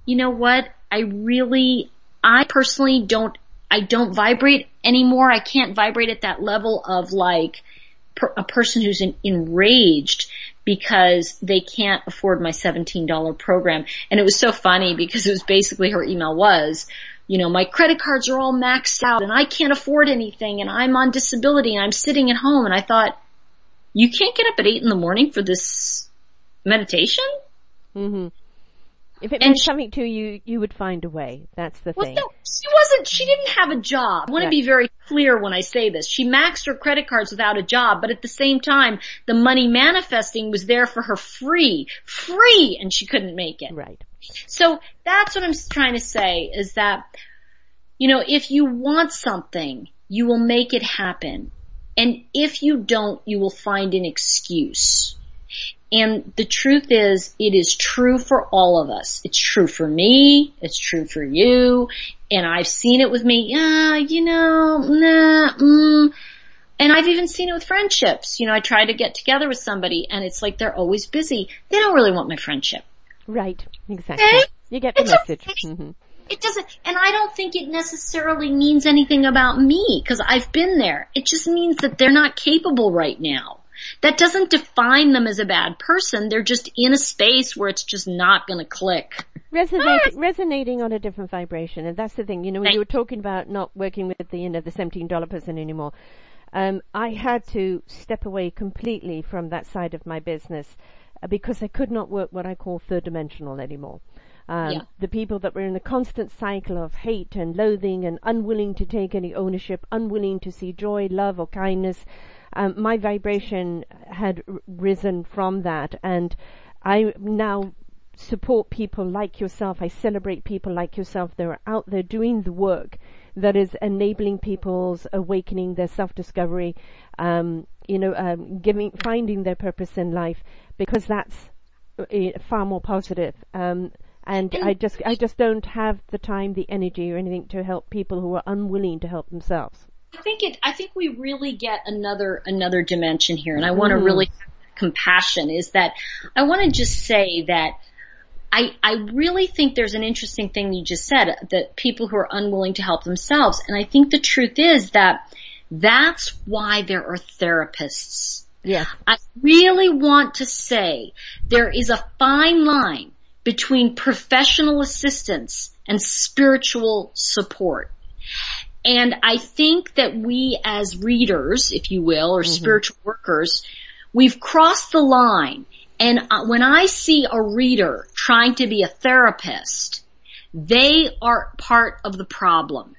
you know what? I really, I personally don't, I don't vibrate anymore. I can't vibrate at that level of like per, a person who's in, enraged because they can't afford my $17 program. And it was so funny because it was basically her email was, you know, my credit cards are all maxed out and I can't afford anything and I'm on disability and I'm sitting at home and I thought, you can't get up at eight in the morning for this meditation? hmm If it meant she- something to you, you would find a way. That's the thing. Well, thing. no, she wasn't, she didn't have a job. I want to be very clear when I say this. She maxed her credit cards without a job, but at the same time, the money manifesting was there for her free, free, and she couldn't make it. Right. So that's what I'm trying to say is that, you know, if you want something, you will make it happen. And if you don't, you will find an excuse. And the truth is, it is true for all of us. It's true for me. It's true for you. And I've seen it with me. Yeah, you know, nah, mm. And I've even seen it with friendships. You know, I try to get together with somebody and it's like they're always busy. They don't really want my friendship. Right. Exactly. Okay? You get the it's message. Okay. Mm-hmm. It doesn't, and I don't think it necessarily means anything about me because I've been there. It just means that they're not capable right now. That doesn't define them as a bad person. They're just in a space where it's just not going to click. Resonating, resonating on a different vibration, and that's the thing. You know, when right. you were talking about not working with the you know the seventeen dollar person anymore, um, I had to step away completely from that side of my business uh, because I could not work what I call third dimensional anymore. Um, yeah. The people that were in a constant cycle of hate and loathing and unwilling to take any ownership, unwilling to see joy, love, or kindness, um, my vibration had r- risen from that, and I now support people like yourself. I celebrate people like yourself that are out there doing the work that is enabling people's awakening, their self-discovery, um, you know, um, giving, finding their purpose in life, because that's uh, far more positive. Um, and I just, I just don't have the time, the energy, or anything to help people who are unwilling to help themselves. I think it. I think we really get another another dimension here, and I want to mm. really compassion. Is that I want to just say that I I really think there's an interesting thing you just said that people who are unwilling to help themselves, and I think the truth is that that's why there are therapists. Yeah. I really want to say there is a fine line between professional assistance and spiritual support. And I think that we as readers, if you will, or mm-hmm. spiritual workers, we've crossed the line. And uh, when I see a reader trying to be a therapist, they are part of the problem.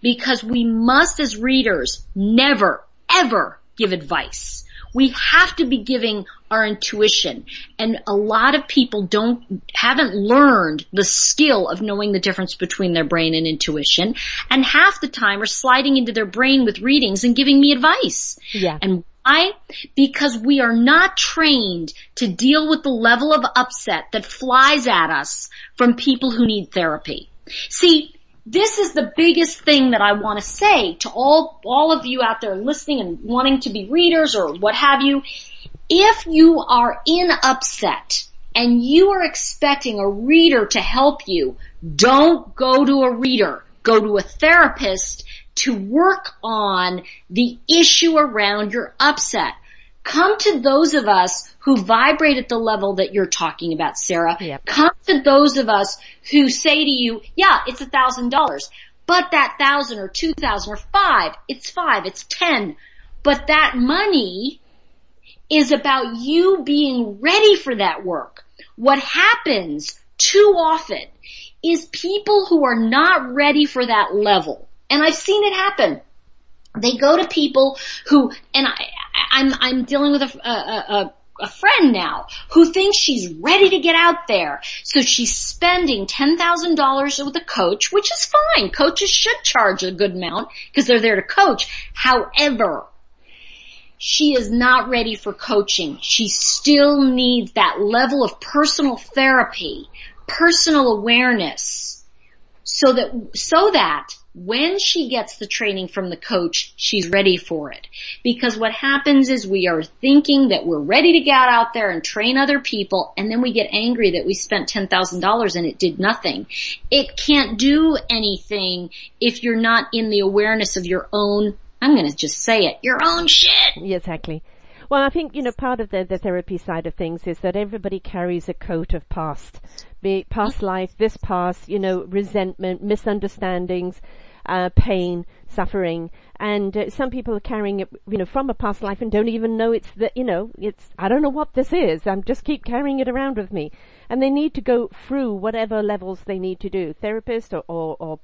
Because we must as readers never, ever give advice. We have to be giving our intuition. And a lot of people don't, haven't learned the skill of knowing the difference between their brain and intuition. And half the time are sliding into their brain with readings and giving me advice. Yeah. And why? Because we are not trained to deal with the level of upset that flies at us from people who need therapy. See, this is the biggest thing that I want to say to all, all of you out there listening and wanting to be readers or what have you. If you are in upset and you are expecting a reader to help you, don't go to a reader. Go to a therapist to work on the issue around your upset. Come to those of us who vibrate at the level that you're talking about, Sarah. Yep. Come to those of us who say to you, yeah, it's a thousand dollars, but that thousand or two thousand or five, it's five, it's ten. But that money is about you being ready for that work. What happens too often is people who are not ready for that level, and I've seen it happen. They go to people who, and I, I'm, I'm dealing with a, a, a a friend now who thinks she's ready to get out there. So she's spending $10,000 with a coach, which is fine. Coaches should charge a good amount because they're there to coach. However, she is not ready for coaching. She still needs that level of personal therapy, personal awareness so that, so that when she gets the training from the coach, she's ready for it. Because what happens is we are thinking that we're ready to get out there and train other people and then we get angry that we spent $10,000 and it did nothing. It can't do anything if you're not in the awareness of your own, I'm gonna just say it, your own shit. Exactly. Well, I think, you know, part of the, the therapy side of things is that everybody carries a coat of past, be it past life, this past, you know, resentment, misunderstandings, uh, pain, suffering, and uh, some people are carrying it, you know, from a past life and don't even know it's the, you know, it's, I don't know what this is. I'm just keep carrying it around with me. And they need to go through whatever levels they need to do. Therapist or, or, or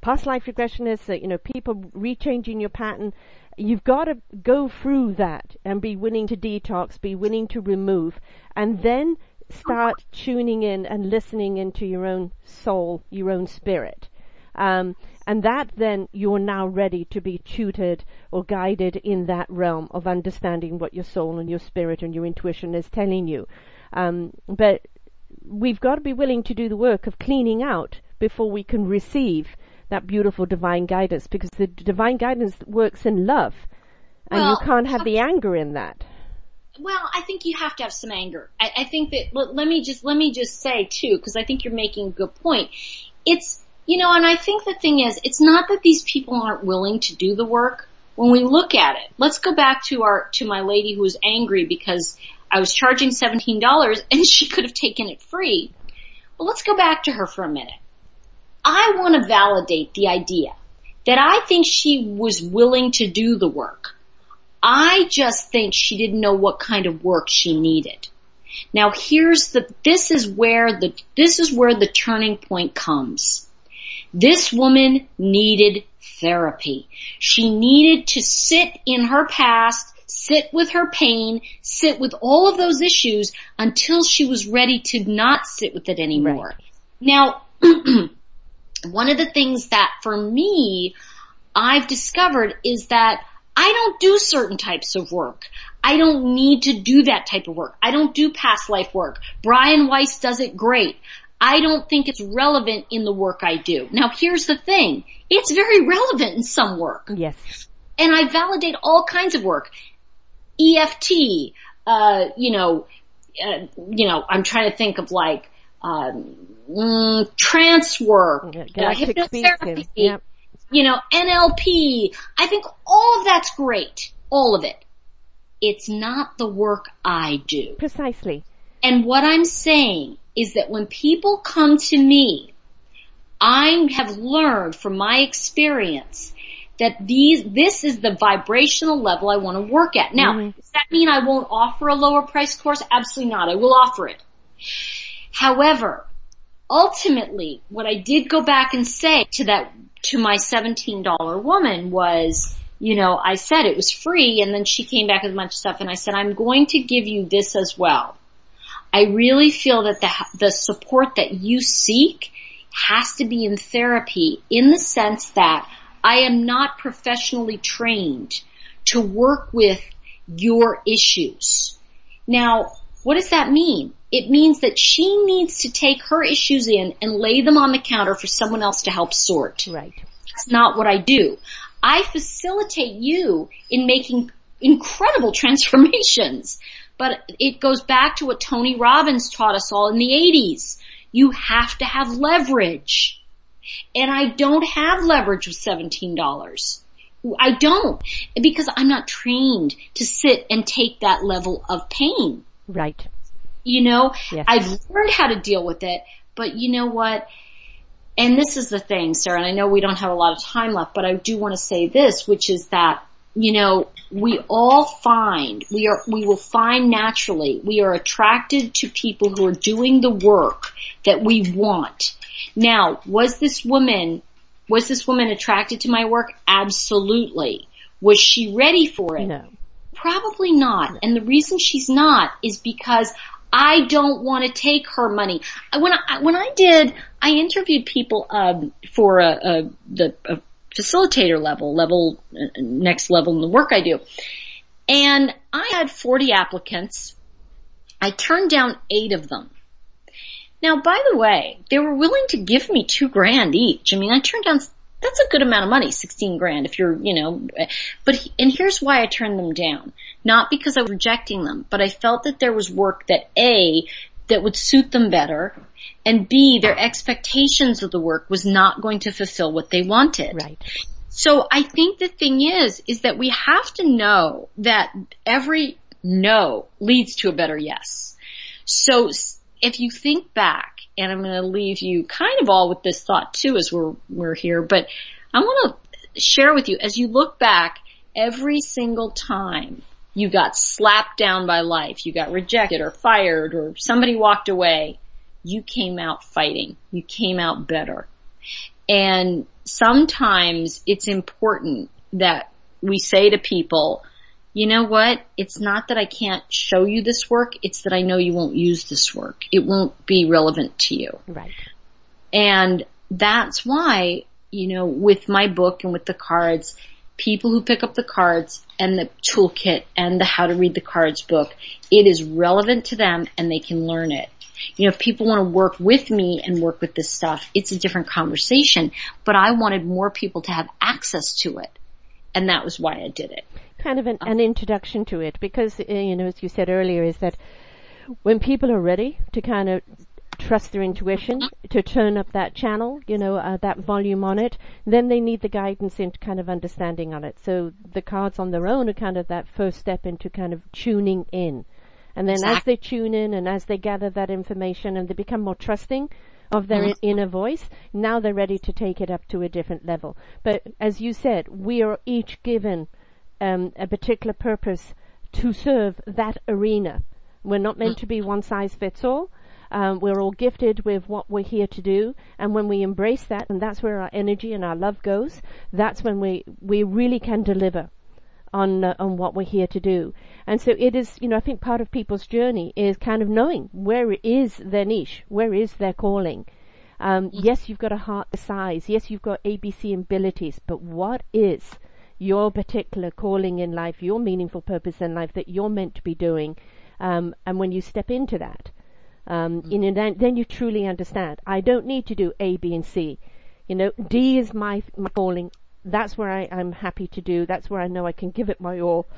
past life regressionists, uh, you know, people rechanging your pattern. You've got to go through that and be willing to detox, be willing to remove, and then start tuning in and listening into your own soul, your own spirit. Um, And that then you're now ready to be tutored or guided in that realm of understanding what your soul and your spirit and your intuition is telling you. Um, but we've got to be willing to do the work of cleaning out before we can receive that beautiful divine guidance because the divine guidance works in love and Well, you can't have the anger in that. Well, I think you have to have some anger. I, I think that let, let me just let me just say too, because I think you're making a good point. It's you know, and I think the thing is, it's not that these people aren't willing to do the work. When we look at it, let's go back to our to my lady who was angry because I was charging seventeen dollars and (laughs) she could have taken it free. Well, let's go back to her for a minute. I want to validate the idea that I think she was willing to do the work. I just think she didn't know what kind of work she needed. Now here's the, this is where the, this is where the turning point comes. This woman needed therapy. She needed to sit in her past, sit with her pain, sit with all of those issues until she was ready to not sit with it anymore. Right. Now, (clears throat) one of the things that for me, I've discovered is that I don't do certain types of work. I don't need to do that type of work. I don't do past life work. Brian Weiss does it great. I don't think it's relevant in the work I do. Now here's the thing. It's very relevant in some work. Yes. And I validate all kinds of work. EFT, uh, you know, uh, you know, I'm trying to think of like, um, trance work, Yeah, uh, hypnotherapy. Yep. you know, NLP. I think all of that's great. All of it. It's not the work I do. Precisely. And what I'm saying is that when people come to me, I have learned from my experience that these, this is the vibrational level I want to work at. Now, Mhm. does that mean I won't offer a lower price course? Absolutely not. I will offer it. However, ultimately, what I did go back and say to that, to my $17 woman was, you know, I said it was free and then she came back with a bunch of stuff and I said, I'm going to give you this as well. I really feel that the, the support that you seek has to be in therapy in the sense that I am not professionally trained to work with your issues. Now, what does that mean? It means that she needs to take her issues in and lay them on the counter for someone else to help sort. Right. That's not what I do. I facilitate you in making incredible (laughs) transformations. But it goes back to what Tony Robbins taught us all in the 80s. You have to have leverage. And I don't have leverage with $17. I don't. Because I'm not trained to sit and take that level of pain. Right. You know, Yes. I've learned how to deal with it, but you know what? And this is the thing, Sarah, and I know we don't have a lot of time left, but I do want to say this, which is that, you know, we all find, we are, we will find naturally, we are attracted to people who are doing the work that we want. Now, was this woman, was this woman attracted to my work? Absolutely. Was she ready for it? No. Probably not. And the reason she's not is because I don't want to take her money. When I when I did, I interviewed people um, for a, a the a facilitator level, level uh, next level in the work I do, and I had 40 applicants. I turned down eight of them. Now, by the way, they were willing to give me two grand each. I mean, I turned down, that's a good amount of money, 16 grand if you're, you know, but, and here's why I turned them down. Not because I was rejecting them, but I felt that there was work that A, that would suit them better, and B, their expectations of the work was not going to fulfill what they wanted. Right. So I think the thing is, is that we have to know that every no leads to a better yes. So if you think back, and I'm going to leave you kind of all with this thought too as we're, we're here, but I want to share with you as you look back every single time you got slapped down by life, you got rejected or fired or somebody walked away, you came out fighting. You came out better. And sometimes it's important that we say to people, you know what? It's not that I can't show you this work. It's that I know you won't use this work. It won't be relevant to you. Right. And that's why you know, with my book and with the cards, people who pick up the cards and the toolkit and the how to read the cards book, it is relevant to them and they can learn it. You know, if people want to work with me and work with this stuff, it's a different conversation, but I wanted more people to have access to it. And that was why I did it. Kind of an, an introduction to it because, uh, you know, as you said earlier, is that when people are ready to kind of trust their intuition to turn up that channel, you know, uh, that volume on it, then they need the guidance and kind of understanding on it. So the cards on their own are kind of that first step into kind of tuning in. And then as they tune in and as they gather that information and they become more trusting of their mm-hmm. inner voice, now they're ready to take it up to a different level. But as you said, we are each given um, a particular purpose to serve that arena. We're not meant to be one size fits all. Um, we're all gifted with what we're here to do, and when we embrace that, and that's where our energy and our love goes, that's when we we really can deliver on uh, on what we're here to do. And so it is, you know, I think part of people's journey is kind of knowing where is their niche, where is their calling. Um, mm. Yes, you've got a heart the size. Yes, you've got ABC abilities, but what is your particular calling in life, your meaningful purpose in life that you're meant to be doing? Um, and when you step into that, um, mm. you know, then, then you truly understand. I don't need to do A, B, and C. You know, D is my, my calling that's where I, I'm happy to do. That's where I know I can give it my all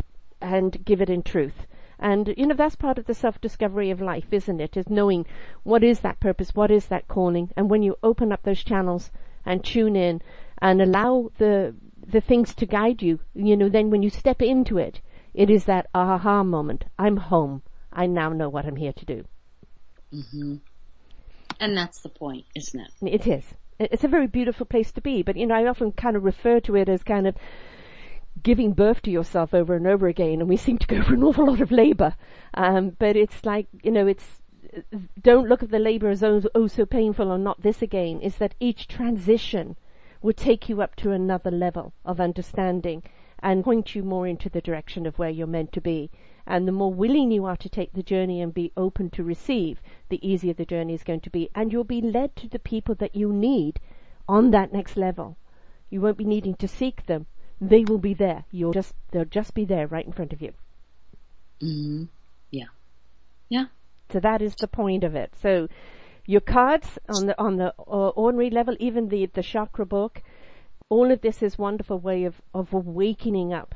and give it in truth. And, you know, that's part of the self-discovery of life, isn't it? Is knowing what is that purpose, what is that calling. And when you open up those channels and tune in and allow the, the things to guide you, you know, then when you step into it, it is that aha moment. I'm home. I now know what I'm here to do. Mm-hmm. And that's the point, isn't it? It is. It's a very beautiful place to be, but you know, I often kind of refer to it as kind of giving birth to yourself over and over again, and we seem to go for an awful lot of labor. Um, but it's like, you know, it's don't look at the labor as oh, oh so painful or not this again. Is that each transition will take you up to another level of understanding and point you more into the direction of where you're meant to be. And the more willing you are to take the journey and be open to receive, the easier the journey is going to be. And you'll be led to the people that you need on that next level. You won't be needing to seek them. They will be there. You'll just, they'll just be there right in front of you. Mm-hmm. Yeah. Yeah. So that is the point of it. So your cards on the, on the uh, ordinary level, even the, the chakra book, all of this is wonderful way of, of awakening up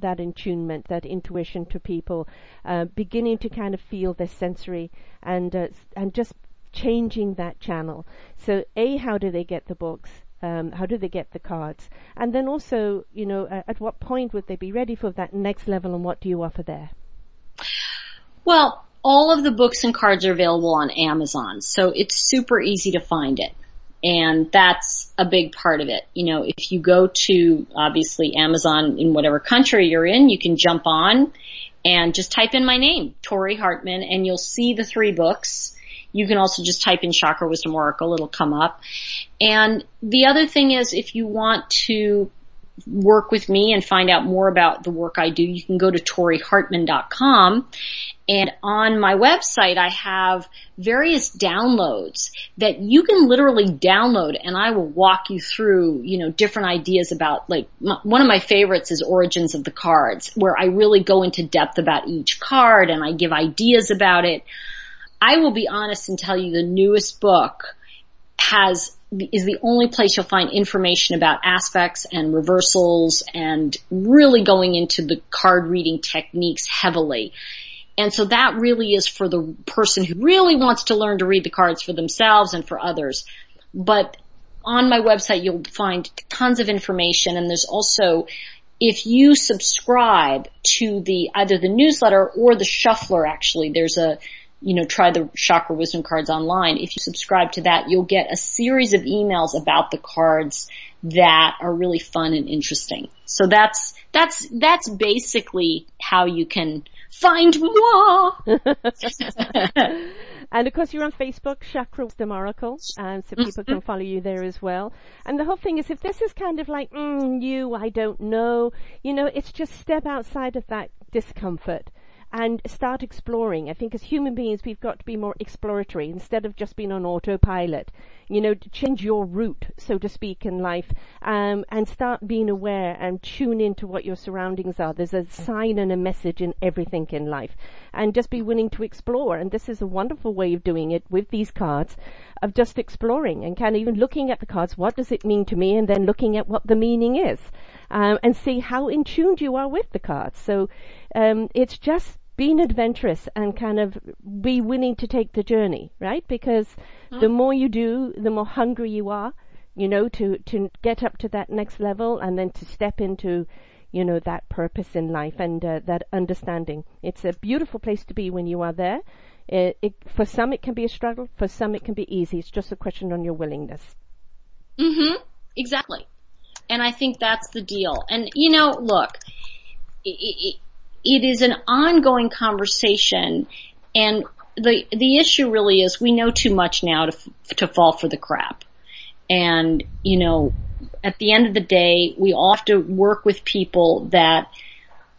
that attunement, that intuition to people, uh, beginning to kind of feel their sensory and uh, and just changing that channel. So, a, how do they get the books? Um, how do they get the cards? And then also, you know, uh, at what point would they be ready for that next level, and what do you offer there? Well, all of the books and cards are available on Amazon, so it's super easy to find it. And that's a big part of it. You know, if you go to obviously Amazon in whatever country you're in, you can jump on and just type in my name, Tori Hartman, and you'll see the three books. You can also just type in Chakra Wisdom Oracle, it'll come up. And the other thing is if you want to work with me and find out more about the work I do, you can go to torihartman.com and on my website, I have various downloads that you can literally download and I will walk you through, you know, different ideas about like, my, one of my favorites is Origins of the Cards, where I really go into depth about each card and I give ideas about it. I will be honest and tell you the newest book has is the only place you'll find information about aspects and reversals and really going into the card reading techniques heavily. And so that really is for the person who really wants to learn to read the cards for themselves and for others. But on my website, you'll find tons of information and there's also, if you subscribe to the, either the newsletter or the shuffler actually, there's a, you know, try the chakra wisdom cards online. If you subscribe to that, you'll get a series of emails about the cards that are really fun and interesting. So that's, that's, that's basically how you can find moi. (laughs) and of course, you're on Facebook, Chakra Wisdom Oracle, and so people can mm-hmm. follow you there as well. And the whole thing is, if this is kind of like mm, you, I don't know, you know, it's just step outside of that discomfort and start exploring. I think as human beings, we've got to be more exploratory instead of just being on autopilot. you know, to change your route, so to speak, in life, um, and start being aware and tune into what your surroundings are. There's a sign and a message in everything in life, and just be willing to explore. And this is a wonderful way of doing it with these cards, of just exploring and kind of even looking at the cards. What does it mean to me? And then looking at what the meaning is, um, and see how in tune you are with the cards. So um, it's just being adventurous and kind of be willing to take the journey, right? Because mm. the more you do, the more hungry you are, you know, to, to get up to that next level and then to step into, you know, that purpose in life and uh, that understanding. It's a beautiful place to be when you are there. It, it, for some it can be a struggle, for some it can be easy. It's just a question on your willingness. Mhm. Exactly. And I think that's the deal. And you know, look, it, it is an ongoing conversation and the the issue really is we know too much now to to fall for the crap. And you know, at the end of the day, we all have to work with people that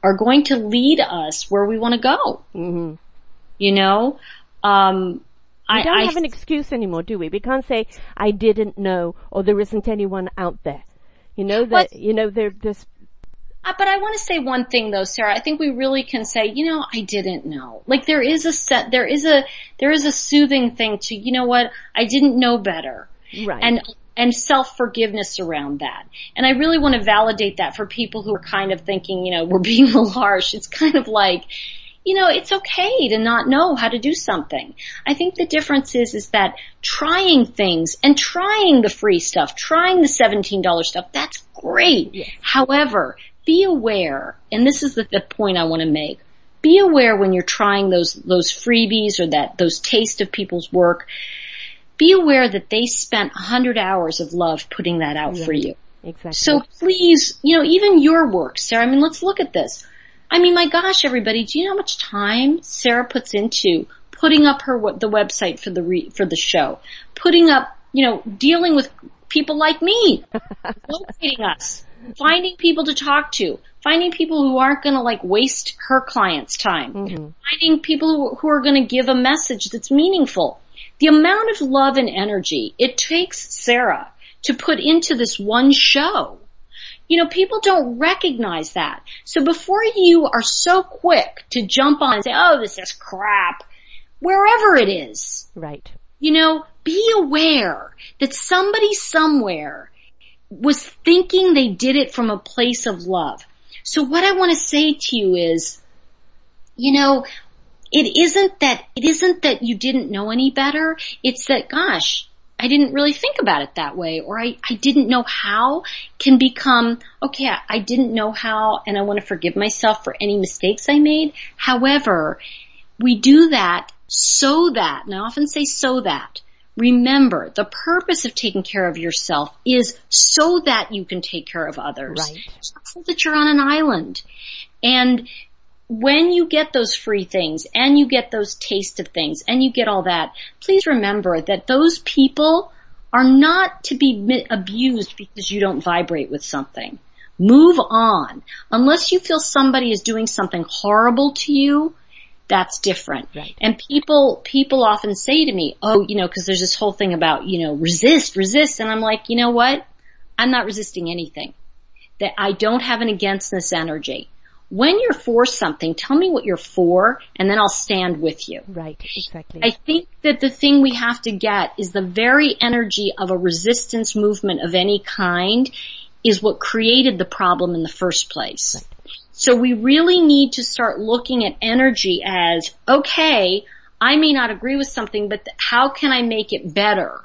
are going to lead us where we want to go. Mm-hmm. You know, um, we don't I, have an excuse anymore, do we? We can't say I didn't know or there isn't anyone out there. You know that you know there there's Uh, but I want to say one thing though, Sarah. I think we really can say, you know, I didn't know. Like there is a set, there is a, there is a soothing thing to, you know what, I didn't know better. Right. And, and self-forgiveness around that. And I really want to validate that for people who are kind of thinking, you know, we're being a (laughs) little harsh. It's kind of like, you know, it's okay to not know how to do something. I think the difference is, is that trying things and trying the free stuff, trying the $17 stuff, that's great. Yes. However, be aware, and this is the, the point I want to make, be aware when you're trying those, those freebies or that, those taste of people's work, be aware that they spent a 100 hours of love putting that out yeah, for you. Exactly. So please, you know, even your work, Sarah, I mean, let's look at this. I mean, my gosh, everybody, do you know how much time Sarah puts into putting up her, the website for the, re, for the show, putting up, you know, dealing with people like me, (laughs) locating us, finding people to talk to, finding people who aren't going to like waste her client's time, mm-hmm. finding people who, who are going to give a message that's meaningful. The amount of love and energy it takes Sarah to put into this one show. You know, people don't recognize that. So before you are so quick to jump on and say, oh, this is crap, wherever it is. Right. You know, be aware that somebody somewhere was thinking they did it from a place of love. So what I want to say to you is, you know, it isn't that, it isn't that you didn't know any better. It's that, gosh, I didn't really think about it that way or I, I didn't know how can become, okay, I didn't know how and I want to forgive myself for any mistakes I made. However, we do that so that, and I often say so that, Remember, the purpose of taking care of yourself is so that you can take care of others. Right. So that you're on an island. And when you get those free things and you get those taste of things and you get all that, please remember that those people are not to be abused because you don't vibrate with something. Move on. Unless you feel somebody is doing something horrible to you, that's different. Right. And people, people often say to me, oh, you know, cause there's this whole thing about, you know, resist, resist. And I'm like, you know what? I'm not resisting anything. That I don't have an againstness energy. When you're for something, tell me what you're for and then I'll stand with you. Right, exactly. I think that the thing we have to get is the very energy of a resistance movement of any kind is what created the problem in the first place. Right. So we really need to start looking at energy as, okay, I may not agree with something, but how can I make it better?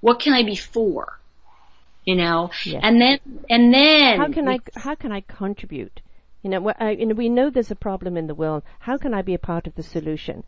What can I be for? You know, yes. and then, and then. How can we, I, how can I contribute? You know, I, you know, we know there's a problem in the world. How can I be a part of the solution?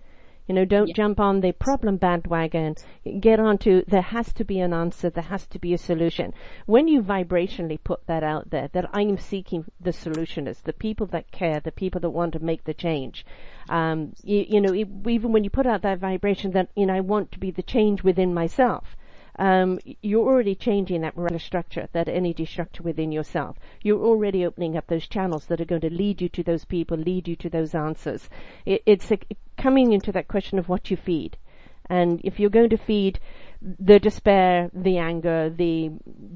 You know, don't yeah. jump on the problem bandwagon. Get onto there has to be an answer, there has to be a solution. When you vibrationally put that out there, that I'm seeking the solution. solutionists, the people that care, the people that want to make the change. Um, you, you know, even when you put out that vibration that, you know, I want to be the change within myself um, you're already changing that molecular structure, that energy structure within yourself. You're already opening up those channels that are going to lead you to those people, lead you to those answers. It, it's a, coming into that question of what you feed. And if you're going to feed the despair, the anger, the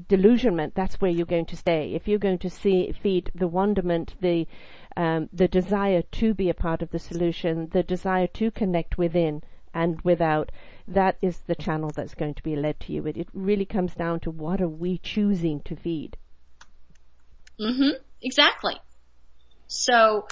delusionment, that's where you're going to stay. If you're going to see, feed the wonderment, the um, the desire to be a part of the solution, the desire to connect within and without, that is the channel that's going to be led to you. It, it really comes down to what are we choosing to feed. Mhm. Exactly. So,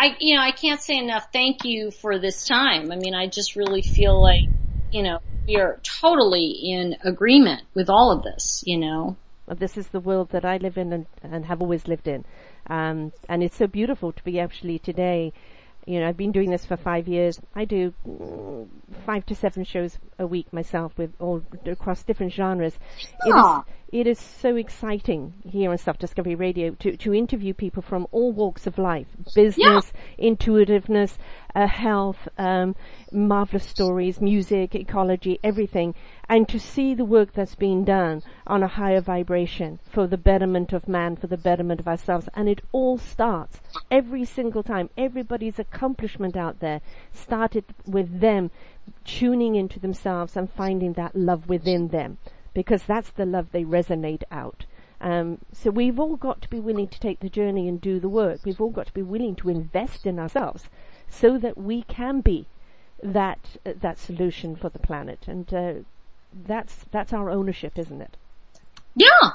I, you know, I can't say enough thank you for this time. I mean, I just really feel like, you know, we are totally in agreement with all of this, you know. This is the world that I live in and, and have always lived in. Um, and it's so beautiful to be actually today you know, I've been doing this for five years. I do mm, five to seven shows a week myself with all across different genres. It is, it is so exciting here on Self Discovery Radio to, to interview people from all walks of life, business, yeah. intuitiveness, uh, health, um, marvelous stories, music, ecology, everything, and to see the work that's being done on a higher vibration for the betterment of man, for the betterment of ourselves. And it all starts every single time. Everybody's accomplishment out there started with them tuning into themselves and finding that love within them because that's the love they resonate out. Um, so we've all got to be willing to take the journey and do the work. We've all got to be willing to invest in ourselves so that we can be that uh, that solution for the planet. And uh, that's that's our ownership, isn't it? Yeah.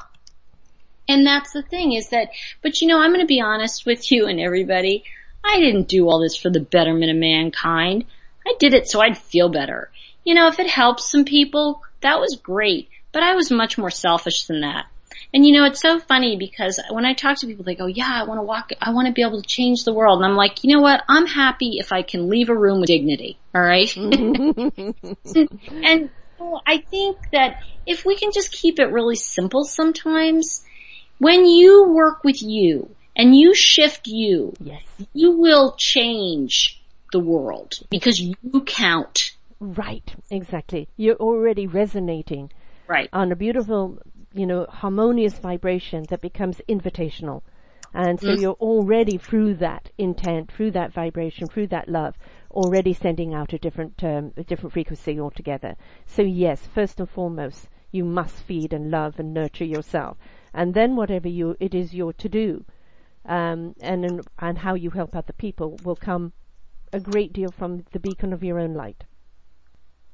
And that's the thing is that, but you know, I'm going to be honest with you and everybody. I didn't do all this for the betterment of mankind. I did it so I'd feel better. You know, if it helps some people, that was great. But I was much more selfish than that. And you know, it's so funny because when I talk to people, they go, yeah, I want to walk, I want to be able to change the world. And I'm like, you know what? I'm happy if I can leave a room with dignity. All right. (laughs) (laughs) and well, I think that if we can just keep it really simple sometimes, when you work with you and you shift you, yes. you will change the world because you count. Right, exactly. You're already resonating Right. On a beautiful, you know, harmonious vibration that becomes invitational. And so mm. you're already through that intent, through that vibration, through that love, already sending out a different um, a different frequency altogether. So yes, first and foremost, you must feed and love and nurture yourself, and then whatever you it is you're to do, um, and and how you help other people will come a great deal from the beacon of your own light.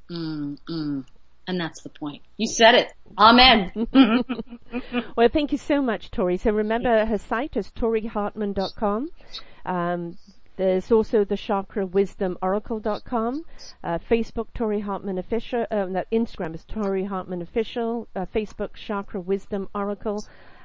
Mm, mm. And that's the point. You said it. Amen. (laughs) (laughs) well, thank you so much, Tori. So remember her site is torihartman.com. Um, there's also the Chakra Wisdom Oracle.com, uh, Facebook Tori Hartman Official, no, Instagram is Tori Hartman Official, uh, Facebook Chakra Wisdom Oracle,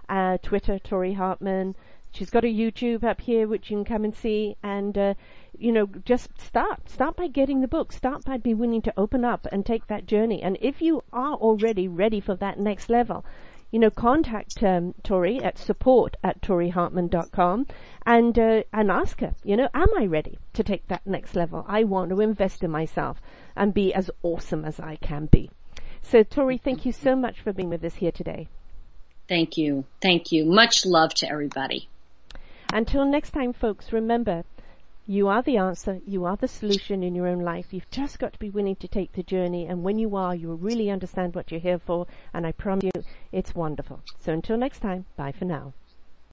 uh, Twitter Tori Hartman. She's got a YouTube up here which you can come and see, and uh, you know, just start. Start by getting the book. Start by being willing to open up and take that journey. And if you are already ready for that next level, you know, contact um, Tori at support at torihartman.com and uh, and ask her, you know, am I ready to take that next level? I want to invest in myself and be as awesome as I can be. So, Tori, thank you so much for being with us here today. Thank you. Thank you. Much love to everybody. Until next time, folks, remember, you are the answer. You are the solution in your own life. You've just got to be willing to take the journey. And when you are, you'll really understand what you're here for. And I promise you, it's wonderful. So until next time, bye for now.